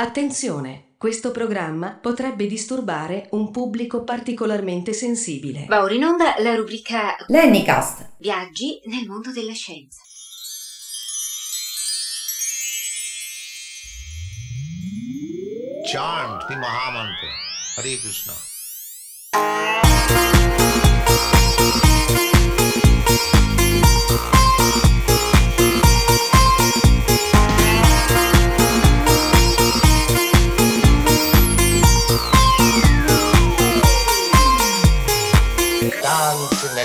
Attenzione, questo programma potrebbe disturbare un pubblico particolarmente sensibile. Va ora in onda la rubrica Lennycast. Viaggi nel mondo della scienza. chant the Mahamantra. Hare Krishna.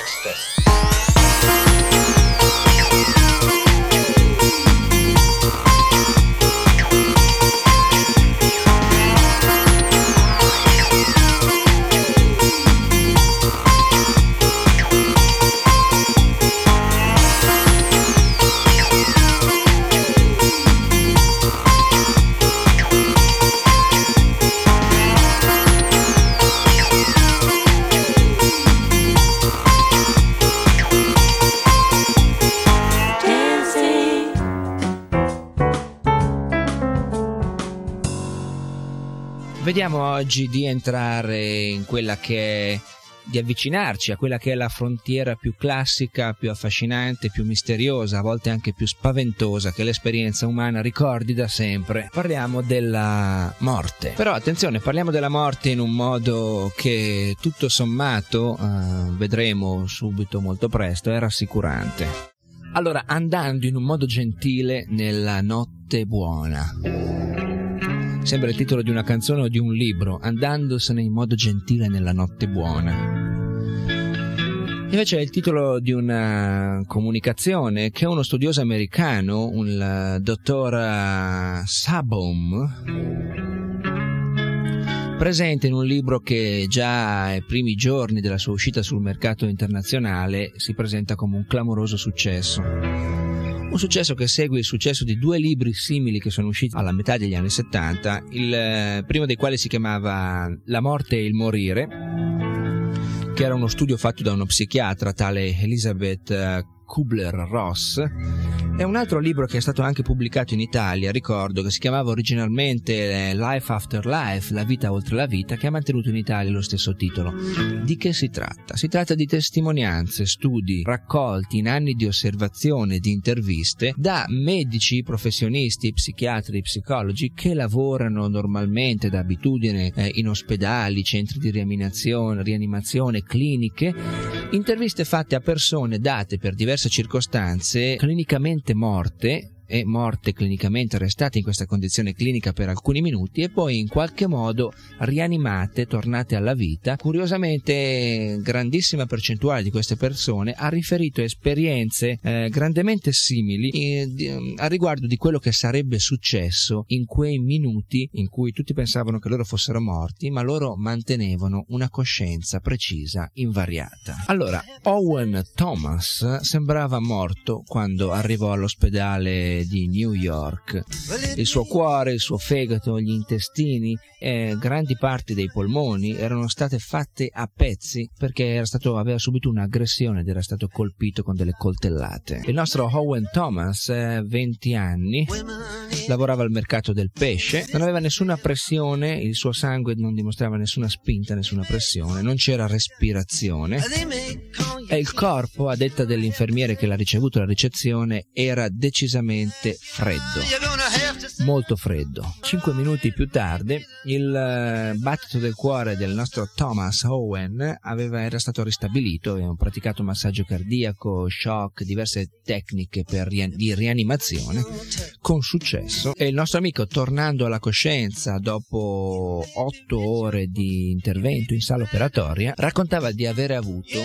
Dance in Vediamo oggi di entrare in quella che è di avvicinarci a quella che è la frontiera più classica, più affascinante, più misteriosa, a volte anche più spaventosa che l'esperienza umana ricordi da sempre. Parliamo della morte. Però attenzione, parliamo della morte in un modo che tutto sommato, eh, vedremo subito molto presto, è rassicurante. Allora, andando in un modo gentile nella notte buona. Sembra il titolo di una canzone o di un libro, andandosene in modo gentile nella notte buona. Invece è il titolo di una comunicazione che uno studioso americano, un dottor Sabom, presente in un libro che già ai primi giorni della sua uscita sul mercato internazionale si presenta come un clamoroso successo. Un successo che segue il successo di due libri simili che sono usciti alla metà degli anni 70, il primo dei quali si chiamava La morte e il morire, che era uno studio fatto da uno psichiatra tale Elizabeth Kubler-Ross, e un altro libro che è stato anche pubblicato in Italia, ricordo, che si chiamava originalmente Life After Life, La vita oltre la vita, che ha mantenuto in Italia lo stesso titolo. Di che si tratta? Si tratta di testimonianze, studi raccolti in anni di osservazione di interviste da medici, professionisti, psichiatri, psicologi che lavorano normalmente da abitudine eh, in ospedali, centri di rianimazione, rianimazione, cliniche, interviste fatte a persone date per diverse circostanze clinicamente morte e morte clinicamente restate in questa condizione clinica per alcuni minuti e poi in qualche modo rianimate, tornate alla vita. Curiosamente, grandissima percentuale di queste persone ha riferito esperienze eh, grandemente simili eh, di, a riguardo di quello che sarebbe successo in quei minuti in cui tutti pensavano che loro fossero morti, ma loro mantenevano una coscienza precisa, invariata. Allora, Owen Thomas sembrava morto quando arrivò all'ospedale di New York. Il suo cuore, il suo fegato, gli intestini e grandi parti dei polmoni erano state fatte a pezzi perché stato, aveva subito un'aggressione ed era stato colpito con delle coltellate. Il nostro Owen Thomas, eh, 20 anni, lavorava al mercato del pesce, non aveva nessuna pressione, il suo sangue non dimostrava nessuna spinta, nessuna pressione, non c'era respirazione e il corpo, a detta dell'infermiere che l'ha ricevuto alla ricezione, era decisamente freddo, molto freddo. Cinque minuti più tardi il battito del cuore del nostro Thomas Owen aveva, era stato ristabilito, avevano praticato massaggio cardiaco, shock, diverse tecniche per, di rianimazione con successo e il nostro amico tornando alla coscienza dopo otto ore di intervento in sala operatoria raccontava di avere avuto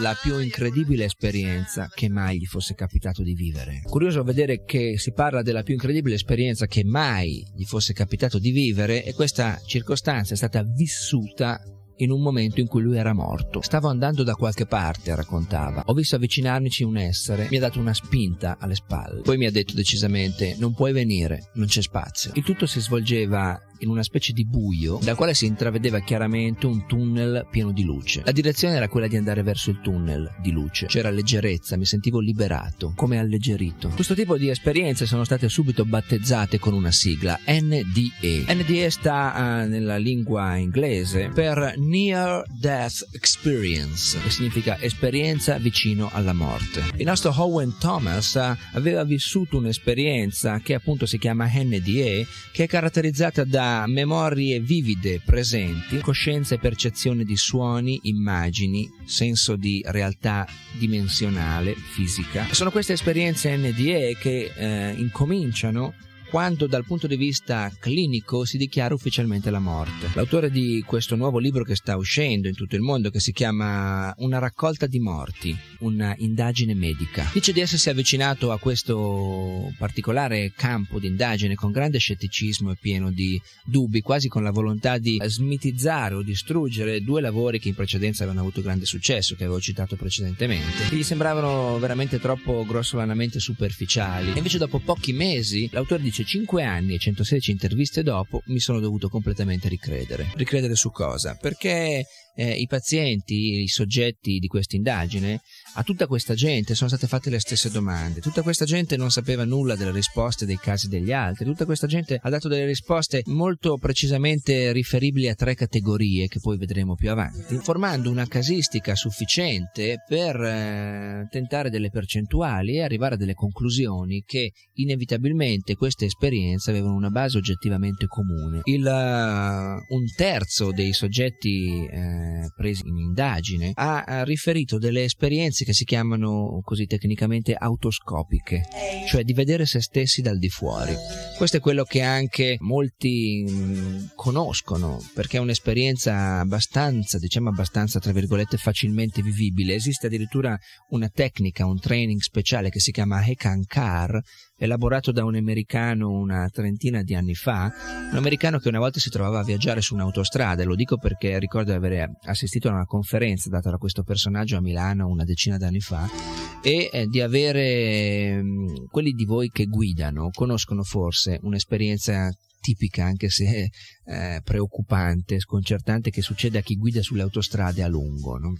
la più incredibile esperienza che mai gli fosse capitato di vivere. Curioso vedere che si parla della più incredibile esperienza che mai gli fosse capitato di vivere e questa circostanza è stata vissuta in un momento in cui lui era morto. Stavo andando da qualche parte, raccontava. Ho visto avvicinarmici un essere, mi ha dato una spinta alle spalle. Poi mi ha detto decisamente: Non puoi venire, non c'è spazio. Il tutto si svolgeva in una specie di buio dal quale si intravedeva chiaramente un tunnel pieno di luce. La direzione era quella di andare verso il tunnel di luce. C'era leggerezza, mi sentivo liberato, come alleggerito. Questo tipo di esperienze sono state subito battezzate con una sigla NDE. NDE sta uh, nella lingua inglese per Near Death Experience, che significa esperienza vicino alla morte. Il nostro Owen Thomas aveva vissuto un'esperienza che appunto si chiama NDE, che è caratterizzata da memorie vivide, presenti, coscienza e percezione di suoni, immagini, senso di realtà dimensionale, fisica. Sono queste esperienze NDE che eh, incominciano quando dal punto di vista clinico si dichiara ufficialmente la morte. L'autore di questo nuovo libro che sta uscendo in tutto il mondo, che si chiama Una raccolta di morti, una indagine medica, dice di essersi avvicinato a questo particolare campo di indagine con grande scetticismo e pieno di dubbi, quasi con la volontà di smitizzare o distruggere due lavori che in precedenza avevano avuto grande successo, che avevo citato precedentemente, gli sembravano veramente troppo grossolanamente superficiali. E invece dopo pochi mesi l'autore dice 5 anni e 116 interviste dopo mi sono dovuto completamente ricredere. Ricredere su cosa? Perché eh, i pazienti, i soggetti di questa indagine, a tutta questa gente sono state fatte le stesse domande, tutta questa gente non sapeva nulla delle risposte dei casi degli altri, tutta questa gente ha dato delle risposte molto precisamente riferibili a tre categorie che poi vedremo più avanti, formando una casistica sufficiente per eh, tentare delle percentuali e arrivare a delle conclusioni che inevitabilmente queste esperienze avevano una base oggettivamente comune. Il, uh, un terzo dei soggetti eh, presi in indagine, ha, ha, riferito delle esperienze che si chiamano così tecnicamente autoscopiche, cioè di vedere se stessi dal di fuori. Questo è quello che anche molti mh, conoscono, perché è un'esperienza abbastanza, diciamo abbastanza, tra virgolette, facilmente vivibile. Esiste addirittura una tecnica, un training speciale che si chiama Hekankar, elaborato da un americano una trentina di anni fa, un americano che una volta si trovava a viaggiare su un'autostrada, lo dico perché ricordo di avere assistito a una conferenza data da questo personaggio a Milano una decina d'anni fa e eh, di avere mm, quelli di voi che guidano conoscono forse un'esperienza tipica, anche se eh, preoccupante, sconcertante, che succede a chi guida sulle autostrade a lungo. No?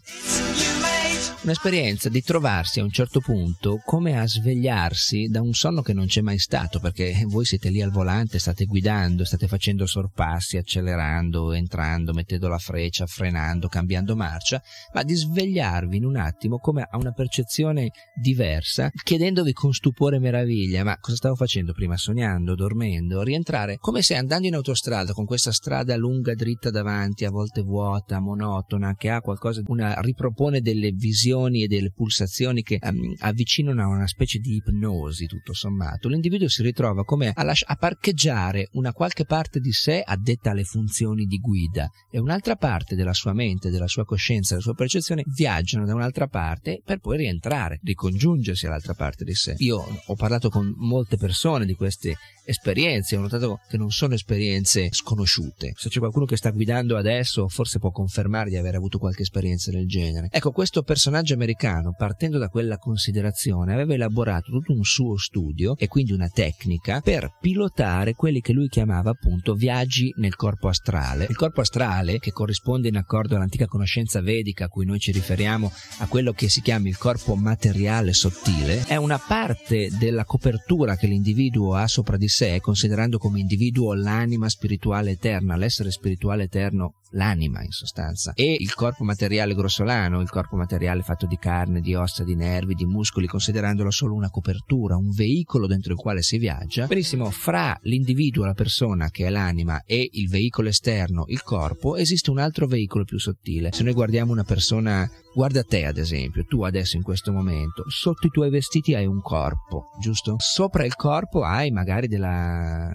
Un'esperienza di trovarsi a un certo punto come a svegliarsi da un sonno che non c'è mai stato, perché voi siete lì al volante, state guidando, state facendo sorpassi, accelerando, entrando, mettendo la freccia, frenando, cambiando marcia, ma di svegliarvi in un attimo come a una percezione diversa, chiedendovi con stupore e meraviglia, ma cosa stavo facendo prima, sognando, dormendo, rientrare come se andando in autostrada con questa strada lunga, dritta davanti, a volte vuota, monotona, che ha qualcosa, una ripropone delle visioni vibrazioni e delle pulsazioni che um, avvicinano a una specie di ipnosi, tutto sommato, l'individuo si ritrova come a, lasci- a parcheggiare una qualche parte di sé addetta alle funzioni di guida e un'altra parte della sua mente, della sua coscienza, della sua percezione viaggiano da un'altra parte per poi rientrare, ricongiungersi all'altra parte di sé. Io ho parlato con molte persone di queste esperienze, ho notato che non sono esperienze sconosciute. Se c'è qualcuno che sta guidando adesso, forse può confermare di aver avuto qualche esperienza del genere. Ecco, questo personaggio americano, partendo da quella considerazione, aveva elaborato tutto un suo studio e quindi una tecnica per pilotare quelli che lui chiamava appunto viaggi nel corpo astrale. Il corpo astrale, che corrisponde in accordo all'antica conoscenza vedica a cui noi ci riferiamo a quello che si chiama il corpo materiale sottile, è una parte della copertura che l'individuo ha sopra di sé, considerando come individuo l'anima spirituale eterna, l'essere spirituale eterno l'anima in sostanza e il corpo materiale grossolano, il corpo materiale fatto di carne, di ossa, di nervi, di muscoli, considerandolo solo una copertura, un veicolo dentro il quale si viaggia, benissimo, fra l'individuo, la persona che è l'anima e il veicolo esterno, il corpo, esiste un altro veicolo più sottile. Se noi guardiamo una persona, guarda te ad esempio, tu adesso in questo momento, sotto i tuoi vestiti hai un corpo, giusto? Sopra il corpo hai magari della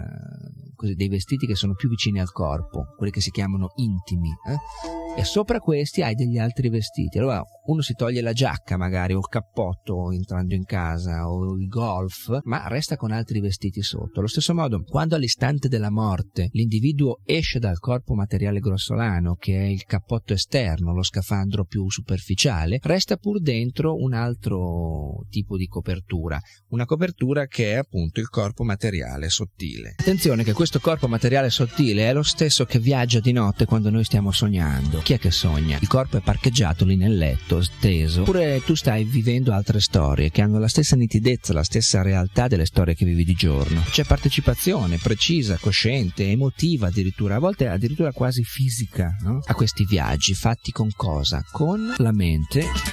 così, dei vestiti che sono più vicini al corpo, quelli che si chiamano intimi, eh? e sopra questi hai degli altri vestiti. Allora uno si toglie la giacca magari o il cappotto entrando in casa o il golf, ma resta con altri vestiti sotto. Allo stesso modo, quando all'istante della morte l'individuo esce dal corpo materiale grossolano, che è il cappotto esterno, lo scafandro più superficiale, resta pur dentro un altro tipo di copertura, una copertura che è appunto il corpo materiale sottile. Attenzione che questo corpo materiale sottile è lo stesso che viaggia di notte quando noi stiamo sognando. Chi è che sogna? Il corpo è parcheggiato lì nel letto, steso, oppure tu stai vivendo altre storie che hanno la stessa nitidezza, la stessa realtà delle storie che vivi di giorno. C'è partecipazione precisa, cosciente, emotiva addirittura, a volte addirittura quasi fisica, no? a questi viaggi fatti con cosa? Con la mente,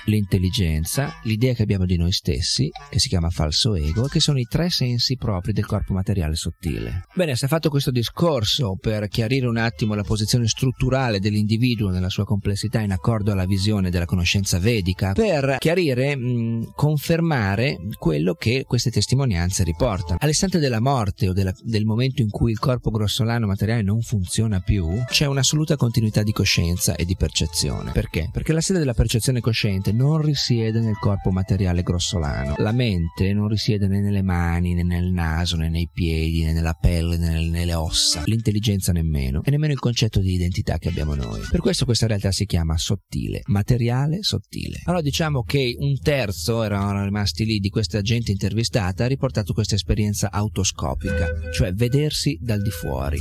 l'intelligenza, l'idea che abbiamo di noi stessi, che si chiama falso ego, che sono i tre sensi propri del corpo materiale sottile. Bene, se ha fatto questo discorso per chiarire un attimo la posizione strutturale dell'individuo nella sua complessità in accordo alla visione della conoscenza vedica, per chiarire, mh, confermare quello che queste testimonianze riportano. All'istante della morte o della, del momento in cui il corpo grossolano materiale non funziona più, c'è un'assoluta continuità di coscienza e di percezione. Perché? Perché la sede della percezione cosciente non risiede nel corpo materiale grossolano. La mente non risiede né nelle mani, né nel naso, né nei piedi, né nella pelle, né nelle ossa. L'intelligenza nemmeno. E nemmeno il concetto di identità che abbiamo noi. Per questo questa realtà si chiama sottile, materiale sottile. Allora diciamo che un terzo erano rimasti lì di questa gente intervistata ha riportato questa esperienza autoscopica, cioè vedersi dal di fuori.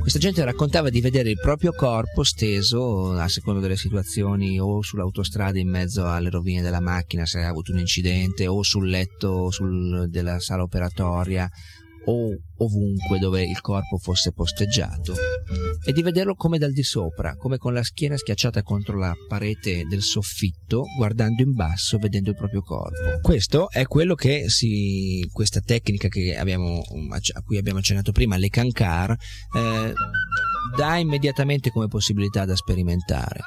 Questa gente raccontava di vedere il proprio corpo steso a seconda delle situazioni o sull'autostrada in mezzo alle rovine della macchina se ha avuto un incidente o sul letto sul, della sala operatoria o ovunque dove il corpo fosse posteggiato e di vederlo come dal di sopra, come con la schiena schiacciata contro la parete del soffitto, guardando in basso, vedendo il proprio corpo. Questo è quello che si, questa tecnica abbiamo, a cui abbiamo accennato prima, le cankar, eh, dà immediatamente come possibilità da sperimentare.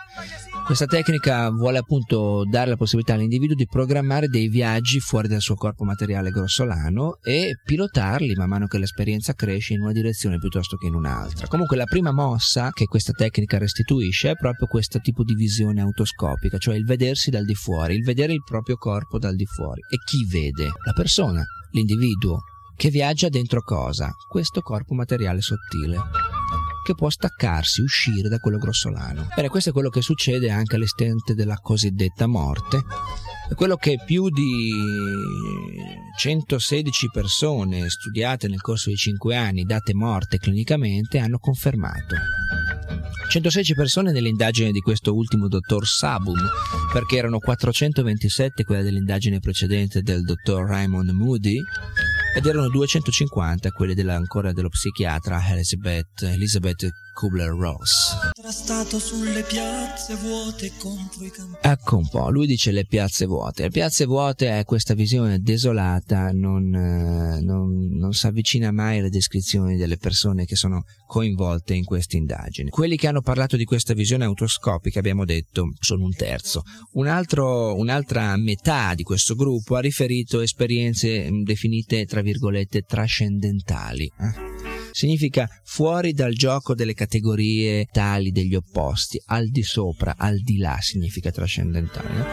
Questa tecnica vuole appunto dare la possibilità all'individuo di programmare dei viaggi fuori dal suo corpo materiale grossolano e pilotarli man mano che l'esperienza cresce in una direzione piuttosto che in un'altra. Comunque la prima mossa che questa tecnica restituisce è proprio questo tipo di visione autoscopica, cioè il vedersi dal di fuori, il vedere il proprio corpo dal di fuori. E chi vede? La persona, l'individuo, che viaggia dentro cosa? Questo corpo materiale sottile che può staccarsi, uscire da quello grossolano. Bene, questo è quello che succede anche all'istante della cosiddetta morte. È quello che più di 116 persone studiate nel corso di 5 anni, date morte clinicamente, hanno confermato. 116 persone nell'indagine di questo ultimo dottor Sabum, perché erano 427 quelle dell'indagine precedente del dottor Raymond Moody ed erano 250 quelle della, ancora dello psichiatra Elizabeth, Elizabeth Kubler-Ross. Ecco un po', lui dice le piazze vuote. Le piazze vuote è questa visione desolata, non, eh, non, non si avvicina mai alle descrizioni delle persone che sono coinvolte in questa indagine. Quelli che hanno parlato di questa visione autoscopica, abbiamo detto, sono un terzo. Un altro, un'altra metà di questo gruppo ha riferito esperienze definite, tra virgolette, trascendentali. Eh? Significa fuori dal gioco delle categorie tali degli opposti, al di sopra, al di là significa trascendentale. No?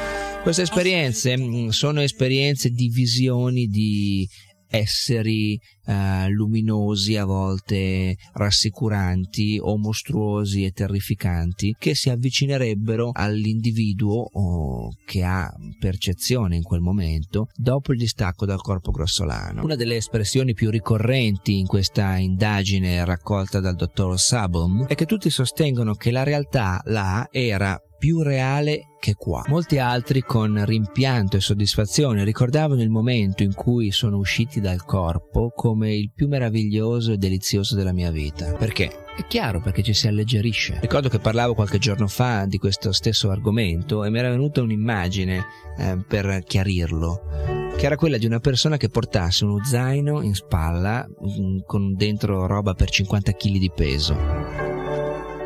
Queste esperienze mm, sono esperienze di visioni di esseri eh, luminosi, a volte rassicuranti o mostruosi e terrificanti, che si avvicinerebbero all'individuo oh, che ha percezione in quel momento dopo il distacco dal corpo grossolano. Una delle espressioni più ricorrenti in questa indagine raccolta dal dottor Sabom è che tutti sostengono che la realtà là era più reale che qua. Molti altri con rimpianto e soddisfazione ricordavano il momento in cui sono usciti dal corpo come il più meraviglioso e delizioso della mia vita. Perché? È chiaro perché ci si alleggerisce. Ricordo che parlavo qualche giorno fa di questo stesso argomento e mi era venuta un'immagine eh, per chiarirlo che era quella di una persona che portasse uno zaino in spalla mm, con dentro roba per 50 kg di peso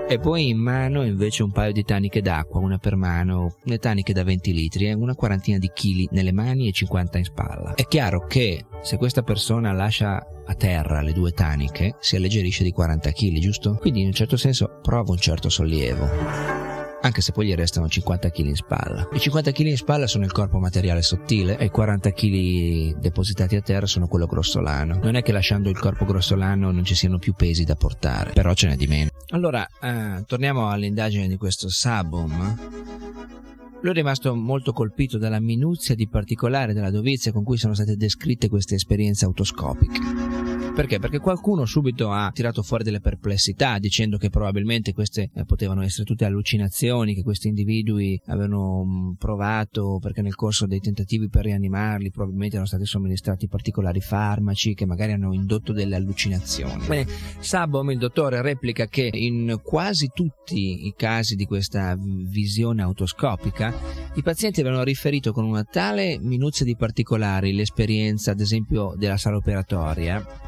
e poi in mano invece un paio di taniche d'acqua, una per mano, le taniche da 20 litri e una quarantina di chili nelle mani e 50 in spalla. È chiaro che se questa persona lascia a terra le due taniche si alleggerisce di 40 kg, giusto? Quindi in un certo senso prova un certo sollievo. Anche se poi gli restano 50 kg in spalla. I 50 kg in spalla sono il corpo materiale sottile e i 40 kg depositati a terra sono quello grossolano. Non è che lasciando il corpo grossolano non ci siano più pesi da portare, però ce n'è di meno. Allora, eh, torniamo all'indagine di questo Sabum. Lui è rimasto molto colpito dalla minuzia di particolare della dovizia con cui sono state descritte queste esperienze autoscopiche. Perché? Perché qualcuno subito ha tirato fuori delle perplessità dicendo che probabilmente queste eh, potevano essere tutte allucinazioni che questi individui avevano mm, provato perché nel corso dei tentativi per rianimarli probabilmente erano stati somministrati particolari farmaci che magari hanno indotto delle allucinazioni. Bene, Sabom, il dottore, replica che in quasi tutti i casi di questa visione autoscopica i pazienti avevano riferito con una tale minuzia di particolari l'esperienza ad esempio della sala operatoria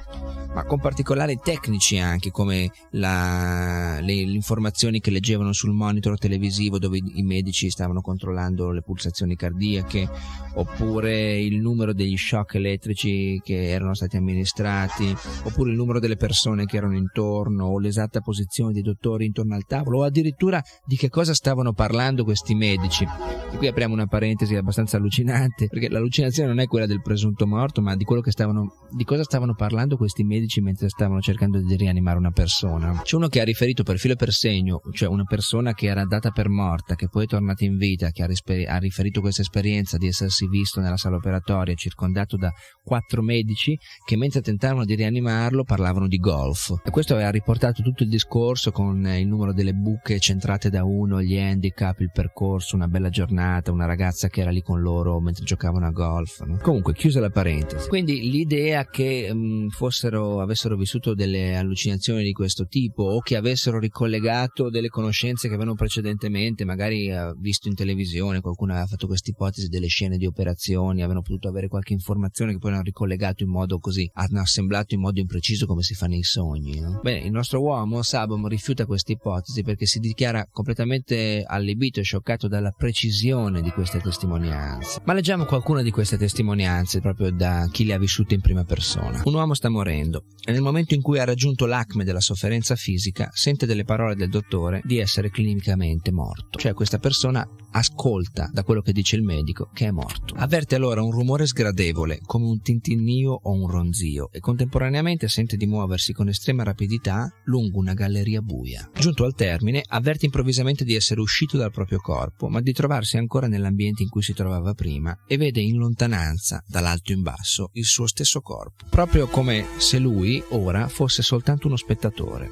ma con particolari tecnici anche come la, le, le, informazioni che leggevano sul monitor televisivo dove i, medici stavano controllando le pulsazioni cardiache oppure il numero degli shock elettrici che erano stati amministrati oppure il numero delle persone che erano intorno o l'esatta posizione dei dottori intorno al tavolo o addirittura di che cosa stavano parlando questi medici. E qui apriamo una parentesi abbastanza allucinante perché l'allucinazione non è quella del presunto morto ma di quello che stavano di cosa stavano parlando questi medici mentre stavano cercando di rianimare una persona. C'è uno che ha riferito per filo e per segno, cioè una persona che era data per morta, che poi è tornata in vita, che ha, risper- ha riferito questa esperienza di essersi visto nella sala operatoria circondato da quattro medici che mentre tentavano di rianimarlo parlavano di golf. E questo aveva riportato tutto il discorso con il numero delle buche centrate da uno, gli handicap, il percorso, una bella giornata, una ragazza che era lì con loro mentre giocavano a golf. No? Comunque, chiusa la parentesi. Quindi l'idea che mh, mm, fossero, avessero vissuto delle allucinazioni di questo tipo o che avessero ricollegato delle conoscenze che avevano precedentemente, magari eh, visto in televisione, qualcuno aveva fatto questa ipotesi delle scene di operazioni, avevano potuto avere qualche informazione che poi hanno ricollegato in modo così, hanno assemblato in modo impreciso come si fa nei sogni. No? Bene, il nostro uomo, Sabom, rifiuta questa ipotesi perché si dichiara completamente allibito e scioccato dalla precisione di queste testimonianze. Ma leggiamo qualcuna di queste testimonianze proprio da chi le ha vissute in prima persona. Un uomo sta morendo e nel momento in cui ha raggiunto l'acme della sofferenza fisica sente delle parole del dottore di essere clinicamente morto. Cioè questa persona ascolta da quello che dice il medico che è morto. Avverte allora un rumore sgradevole come un tintinnio o un ronzio e contemporaneamente sente di muoversi con estrema rapidità lungo una galleria buia. Giunto al termine, avverte improvvisamente di essere uscito dal proprio corpo, ma di trovarsi ancora nell'ambiente in cui si trovava prima e vede in lontananza, dall'alto in basso, il suo stesso corpo, proprio come se lui ora fosse soltanto uno spettatore.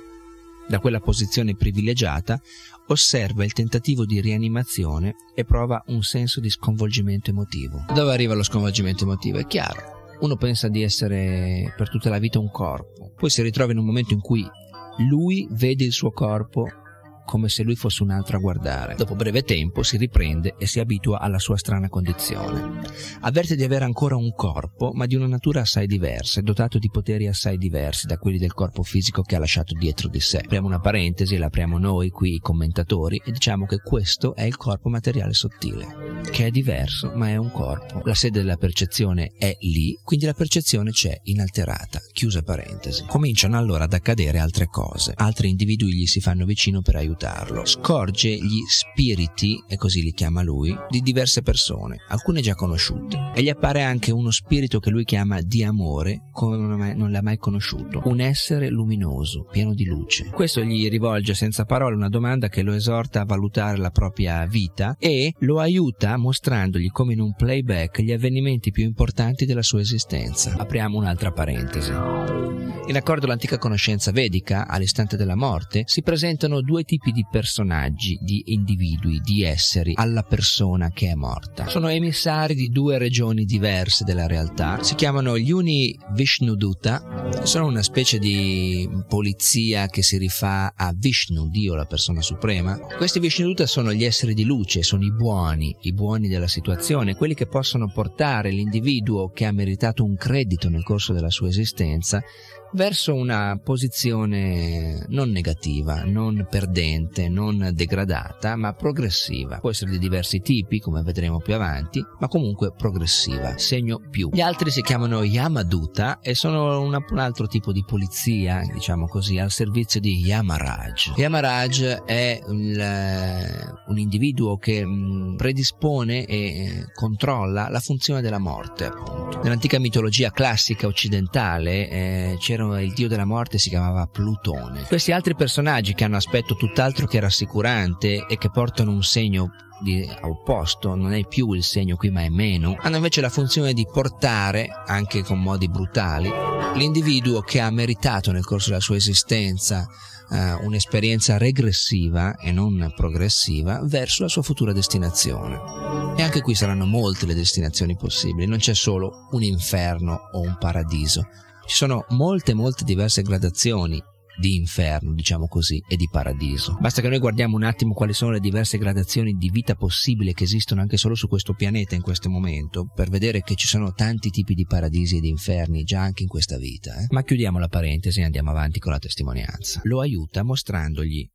Da quella posizione privilegiata osserva il tentativo di rianimazione e prova un senso di sconvolgimento emotivo. Dove arriva lo sconvolgimento emotivo? È chiaro. Uno pensa di essere per tutta la vita un corpo, poi si ritrova in un momento in cui lui vede il suo corpo come se lui fosse un altro a guardare. Dopo breve tempo si riprende e si abitua alla sua strana condizione. Avverte di avere ancora un corpo, ma di una natura assai diversa, dotato di poteri assai diversi da quelli del corpo fisico che ha lasciato dietro di sé. Apriamo una parentesi e l'apriamo noi qui, i commentatori, e diciamo che questo è il corpo materiale sottile, che è diverso, ma è un corpo. La sede della percezione è lì, quindi la percezione c'è inalterata. Chiusa parentesi. Cominciano allora ad accadere altre cose. Altri individui gli si fanno vicino per aiutare aiutarlo. Scorge gli spiriti, e così li chiama lui, di diverse persone, alcune già conosciute. E gli appare anche uno spirito che lui chiama di amore, come non l'ha mai conosciuto. Un essere luminoso, pieno di luce. Questo gli rivolge senza parole una domanda che lo esorta a valutare la propria vita e lo aiuta mostrandogli come in un playback gli avvenimenti più importanti della sua esistenza. Apriamo un'altra parentesi. In accordo all'antica conoscenza vedica, all'istante della morte, si presentano due tipi tipi di personaggi, di individui, di esseri alla persona che è morta. Sono emissari di due regioni diverse della realtà. Si chiamano gli uni Vishnuduta, sono una specie di polizia che si rifà a Vishnu, Dio, la persona suprema. Questi Vishnuduta sono gli esseri di luce, sono i buoni, i buoni della situazione, quelli che possono portare l'individuo che ha meritato un credito nel corso della sua esistenza verso una posizione non negativa, non perdente, non degradata, ma progressiva. Può essere di diversi tipi, come vedremo più avanti, ma comunque progressiva, segno più. Gli altri si chiamano Yamaduta e sono una, un altro tipo di polizia, diciamo così, al servizio di Yamaraj. Yamaraj è il, un individuo che mh, predispone e eh, controlla la funzione della morte, appunto. Nell'antica mitologia classica occidentale eh, c'era il dio della morte si chiamava Plutone. Questi altri personaggi che hanno aspetto tutt'altro che rassicurante e che portano un segno di opposto, non è più il segno qui ma è meno, hanno invece la funzione di portare, anche con modi brutali, l'individuo che ha meritato nel corso della sua esistenza uh, un'esperienza regressiva e non progressiva verso la sua futura destinazione. E anche qui saranno molte le destinazioni possibili, non c'è solo un inferno o un paradiso, ci sono molte, molte diverse gradazioni di inferno, diciamo così, e di paradiso. Basta che noi guardiamo un attimo quali sono le diverse gradazioni di vita possibile che esistono anche solo su questo pianeta in questo momento, per vedere che ci sono tanti tipi di paradisi e di inferni già anche in questa vita. Eh? Ma chiudiamo la parentesi e andiamo avanti con la testimonianza. Lo aiuta mostrandogli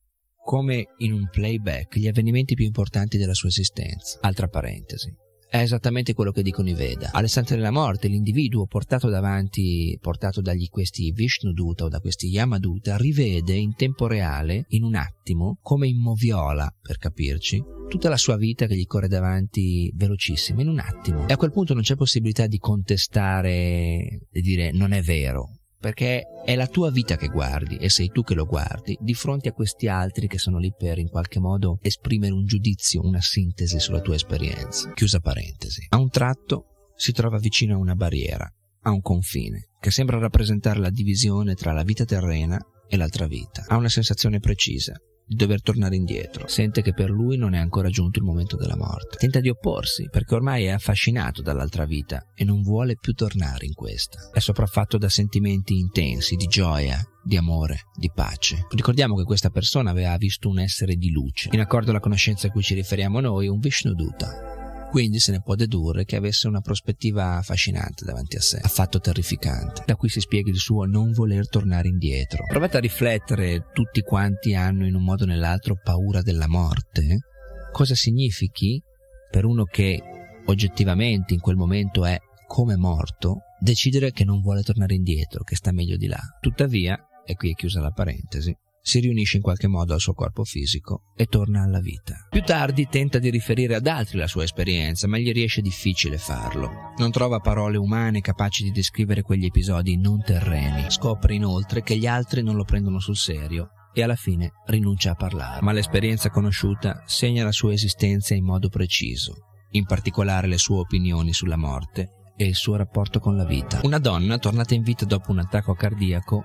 come in un playback gli avvenimenti più importanti della sua esistenza. Altra parentesi. È esattamente quello che dicono i Veda. All'istante della morte, l'individuo portato davanti, portato dagli questi Vishnuduta o da questi Yamaduta, rivede in tempo reale, in un attimo, come in moviola, per capirci, tutta la sua vita che gli corre davanti velocissima, in un attimo. E a quel punto non c'è possibilità di contestare e dire non è vero, perché è la tua vita che guardi e sei tu che lo guardi di fronte a questi altri che sono lì per in qualche modo esprimere un giudizio, una sintesi sulla tua esperienza. Chiusa parentesi. A un tratto si trova vicino a una barriera, a un confine, che sembra rappresentare la divisione tra la vita terrena e l'altra vita. Ha una sensazione precisa, di dover tornare indietro. Sente che per lui non è ancora giunto il momento della morte. Tenta di opporsi perché ormai è affascinato dall'altra vita e non vuole più tornare in questa. È sopraffatto da sentimenti intensi di gioia, di amore, di pace. Ricordiamo che questa persona aveva visto un essere di luce. In accordo alla conoscenza a cui ci riferiamo noi, un Vishnuduta, quindi se ne può dedurre che avesse una prospettiva affascinante davanti a sé, affatto terrificante. Da qui si spiega il suo non voler tornare indietro. Provate a riflettere, tutti quanti hanno in un modo o nell'altro paura della morte, cosa significhi per uno che oggettivamente in quel momento è come morto, decidere che non vuole tornare indietro, che sta meglio di là. Tuttavia, e qui è chiusa la parentesi, si riunisce in qualche modo al suo corpo fisico e torna alla vita. Più tardi tenta di riferire ad altri la sua esperienza, ma gli riesce difficile farlo. Non trova parole umane capaci di descrivere quegli episodi non terreni. Scopre inoltre che gli altri non lo prendono sul serio e alla fine rinuncia a parlare. Ma l'esperienza conosciuta segna la sua esistenza in modo preciso, in particolare le sue opinioni sulla morte e il suo rapporto con la vita. Una donna, tornata in vita dopo un attacco cardiaco,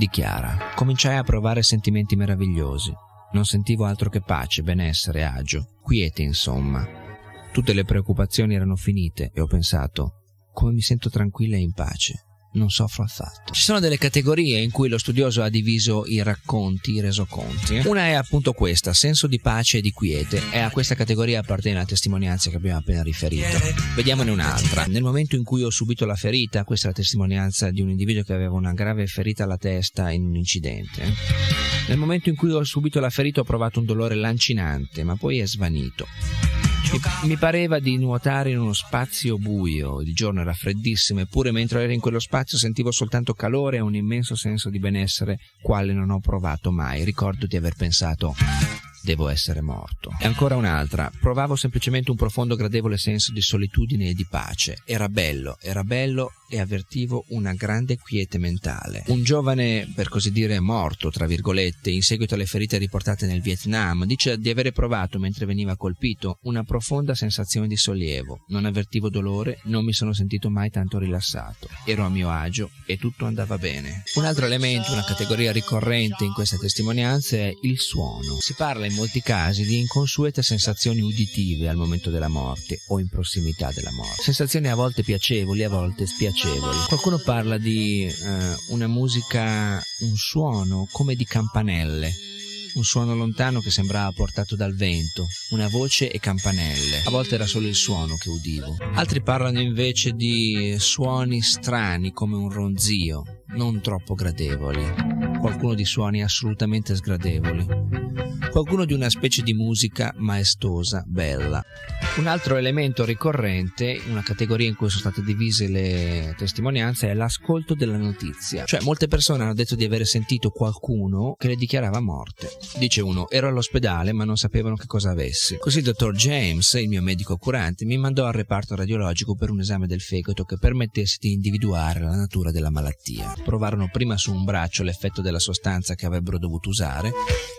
dichiara. Cominciai a provare sentimenti meravigliosi. Non sentivo altro che pace, benessere, agio, quiete insomma. Tutte le preoccupazioni erano finite e ho pensato, come mi sento tranquilla e in pace non soffro affatto. Ci sono delle categorie in cui lo studioso ha diviso i racconti, i resoconti. Una è appunto questa, senso di pace e di quiete, e a questa categoria appartiene la testimonianza che abbiamo appena riferito. Vediamone un'altra. Nel momento in cui ho subito la ferita, questa è la testimonianza di un individuo che aveva una grave ferita alla testa in un incidente. Nel momento in cui ho subito la ferita ho provato un dolore lancinante, ma poi è svanito. Mi, pareva di nuotare in uno spazio buio, il giorno era freddissimo, eppure mentre ero in quello spazio sentivo soltanto calore e un immenso senso di benessere, quale non ho provato mai. Ricordo di aver pensato devo essere morto. E ancora un'altra, provavo semplicemente un profondo gradevole senso di solitudine e di pace. Era bello, era bello e avvertivo una grande quiete mentale. Un giovane, per così dire, morto, tra virgolette, in seguito alle ferite riportate nel Vietnam, dice di avere provato, mentre veniva colpito, una profonda sensazione di sollievo. Non avvertivo dolore, non mi sono sentito mai tanto rilassato. Ero a mio agio e tutto andava bene. Un altro elemento, una categoria ricorrente in queste testimonianze è il suono. Si parla in molti casi di inconsuete sensazioni uditive al momento della morte o in prossimità della morte. Sensazioni a volte piacevoli, a volte spiacevoli piacevoli. Qualcuno parla di eh, una musica, un suono come di campanelle, un suono lontano che sembrava portato dal vento, una voce e campanelle. A volte era solo il suono che udivo. Altri parlano invece di suoni strani come un ronzio, non troppo gradevoli, qualcuno di suoni assolutamente sgradevoli, qualcuno di una specie di musica maestosa, bella. Un altro elemento ricorrente, una categoria in cui sono state divise le testimonianze, è l'ascolto della notizia. Cioè, molte persone hanno detto di aver sentito qualcuno che le dichiarava morte. Dice uno, ero all'ospedale ma non sapevano che cosa avessi. Così il dottor James, il mio medico curante, mi mandò al reparto radiologico per un esame del fegato che permettesse di individuare la natura della malattia. Provarono prima su un braccio l'effetto della sostanza che avrebbero dovuto usare,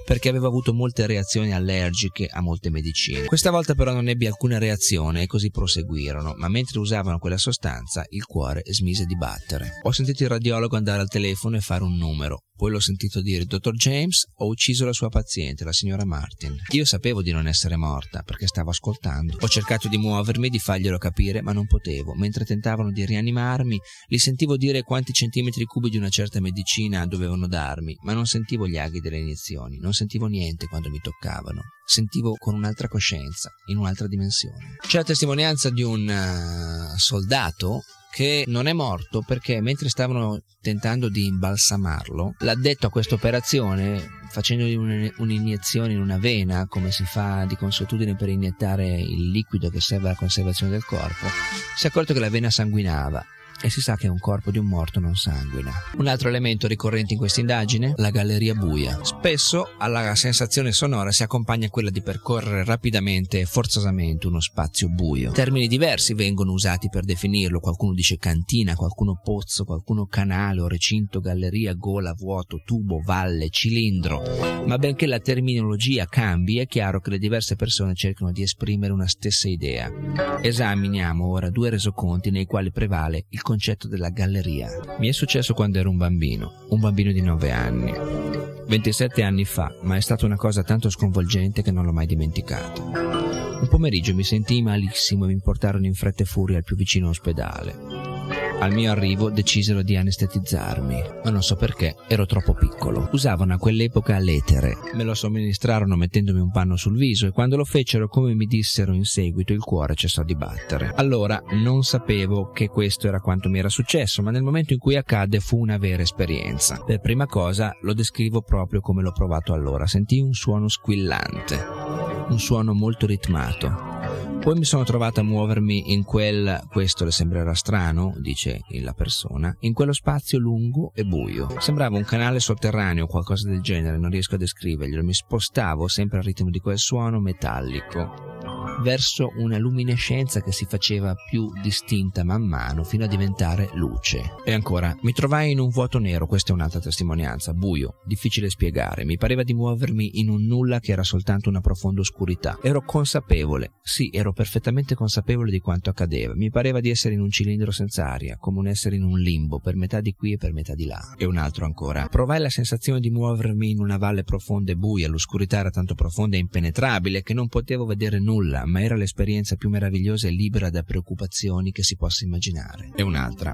perché avevo avuto molte reazioni allergiche a molte medicine. Questa volta però non ebbi alcuna reazione e così proseguirono, ma mentre usavano quella sostanza il cuore smise di battere. Ho sentito il radiologo andare al telefono e fare un numero. Poi l'ho sentito dire, dottor James, ho ucciso la sua paziente, la signora Martin. Io sapevo di non essere morta, perché stavo ascoltando. Ho cercato di muovermi, di farglielo capire, ma non potevo. Mentre tentavano di rianimarmi, li sentivo dire quanti centimetri cubi di una certa medicina dovevano darmi, ma non sentivo gli aghi delle iniezioni, non sentivo niente quando mi toccavano. Sentivo con un'altra coscienza, in un'altra dimensione. C'è la testimonianza di un uh, soldato che non è morto perché mentre stavano tentando di imbalsamarlo, l'addetto a questa operazione, facendogli un'iniezione in una vena, come si fa di consuetudine per iniettare il liquido che serve alla conservazione del corpo, si è accorto che la vena sanguinava e si sa che un corpo di un morto non sanguina. Un altro elemento ricorrente in questa indagine? La galleria buia. Spesso alla sensazione sonora si accompagna quella di percorrere rapidamente e forzosamente uno spazio buio. Termini diversi vengono usati per definirlo, qualcuno dice cantina, qualcuno pozzo, qualcuno canale o recinto, galleria, gola, vuoto, tubo, valle, cilindro. Ma benché la terminologia cambi, è chiaro che le diverse persone cercano di esprimere una stessa idea. Esaminiamo ora due resoconti nei quali prevale il concetto della galleria. Mi è successo quando ero un bambino, un bambino di 9 anni. 27 anni fa, ma è stata una cosa tanto sconvolgente che non l'ho mai dimenticato. Un pomeriggio mi sentii malissimo e mi portarono in fretta e furia al più vicino ospedale. Al mio arrivo decisero di anestetizzarmi, ma non so perché, ero troppo piccolo. Usavano a quell'epoca l'etere. Me lo somministrarono mettendomi un panno sul viso e quando lo fecero, come mi dissero in seguito, il cuore cessò di battere. Allora non sapevo che questo era quanto mi era successo, ma nel momento in cui accadde fu una vera esperienza. Per prima cosa lo descrivo proprio come l'ho provato allora. Sentii un suono squillante, un suono molto ritmato poi mi sono trovato a muovermi in quel, questo le sembrerà strano, dice la persona, in quello spazio lungo e buio. Sembrava un canale sotterraneo o qualcosa del genere, non riesco a descriverglielo. Mi spostavo sempre al ritmo di quel suono metallico verso una luminescenza che si faceva più distinta man mano fino a diventare luce. E ancora, mi trovai in un vuoto nero, questa è un'altra testimonianza, buio, difficile spiegare, mi pareva di muovermi in un nulla che era soltanto una profonda oscurità. Ero consapevole, sì, ero perfettamente consapevole di quanto accadeva, mi pareva di essere in un cilindro senza aria, come un essere in un limbo, per metà di qui e per metà di là. E un altro ancora. Provai la sensazione di muovermi in una valle profonda e buia, l'oscurità era tanto profonda e impenetrabile che non potevo vedere nulla, ma era l'esperienza più meravigliosa e libera da preoccupazioni che si possa immaginare. E un'altra.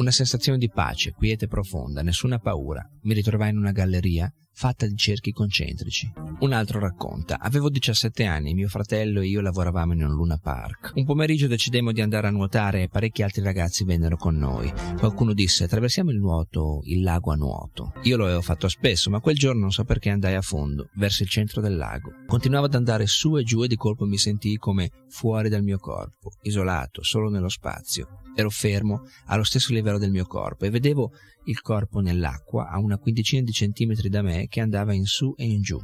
Una sensazione di pace, quiete profonda, nessuna paura. Mi ritrovai in una galleria fatta di cerchi concentrici. Un altro racconta. Avevo 17 anni, mio fratello e io lavoravamo in un Luna Park. Un pomeriggio decidemmo di andare a nuotare e parecchi altri ragazzi vennero con noi. Qualcuno disse attraversiamo il nuoto, il lago a nuoto. Io lo avevo fatto spesso, ma quel giorno non so perché andai a fondo, verso il centro del lago. Continuavo ad andare su e giù e di colpo mi sentii come fuori dal mio corpo, isolato, solo nello spazio. Ero fermo allo stesso livello del mio corpo e vedevo il corpo nell'acqua a una quindicina di centimetri da me che andava in su e in giù.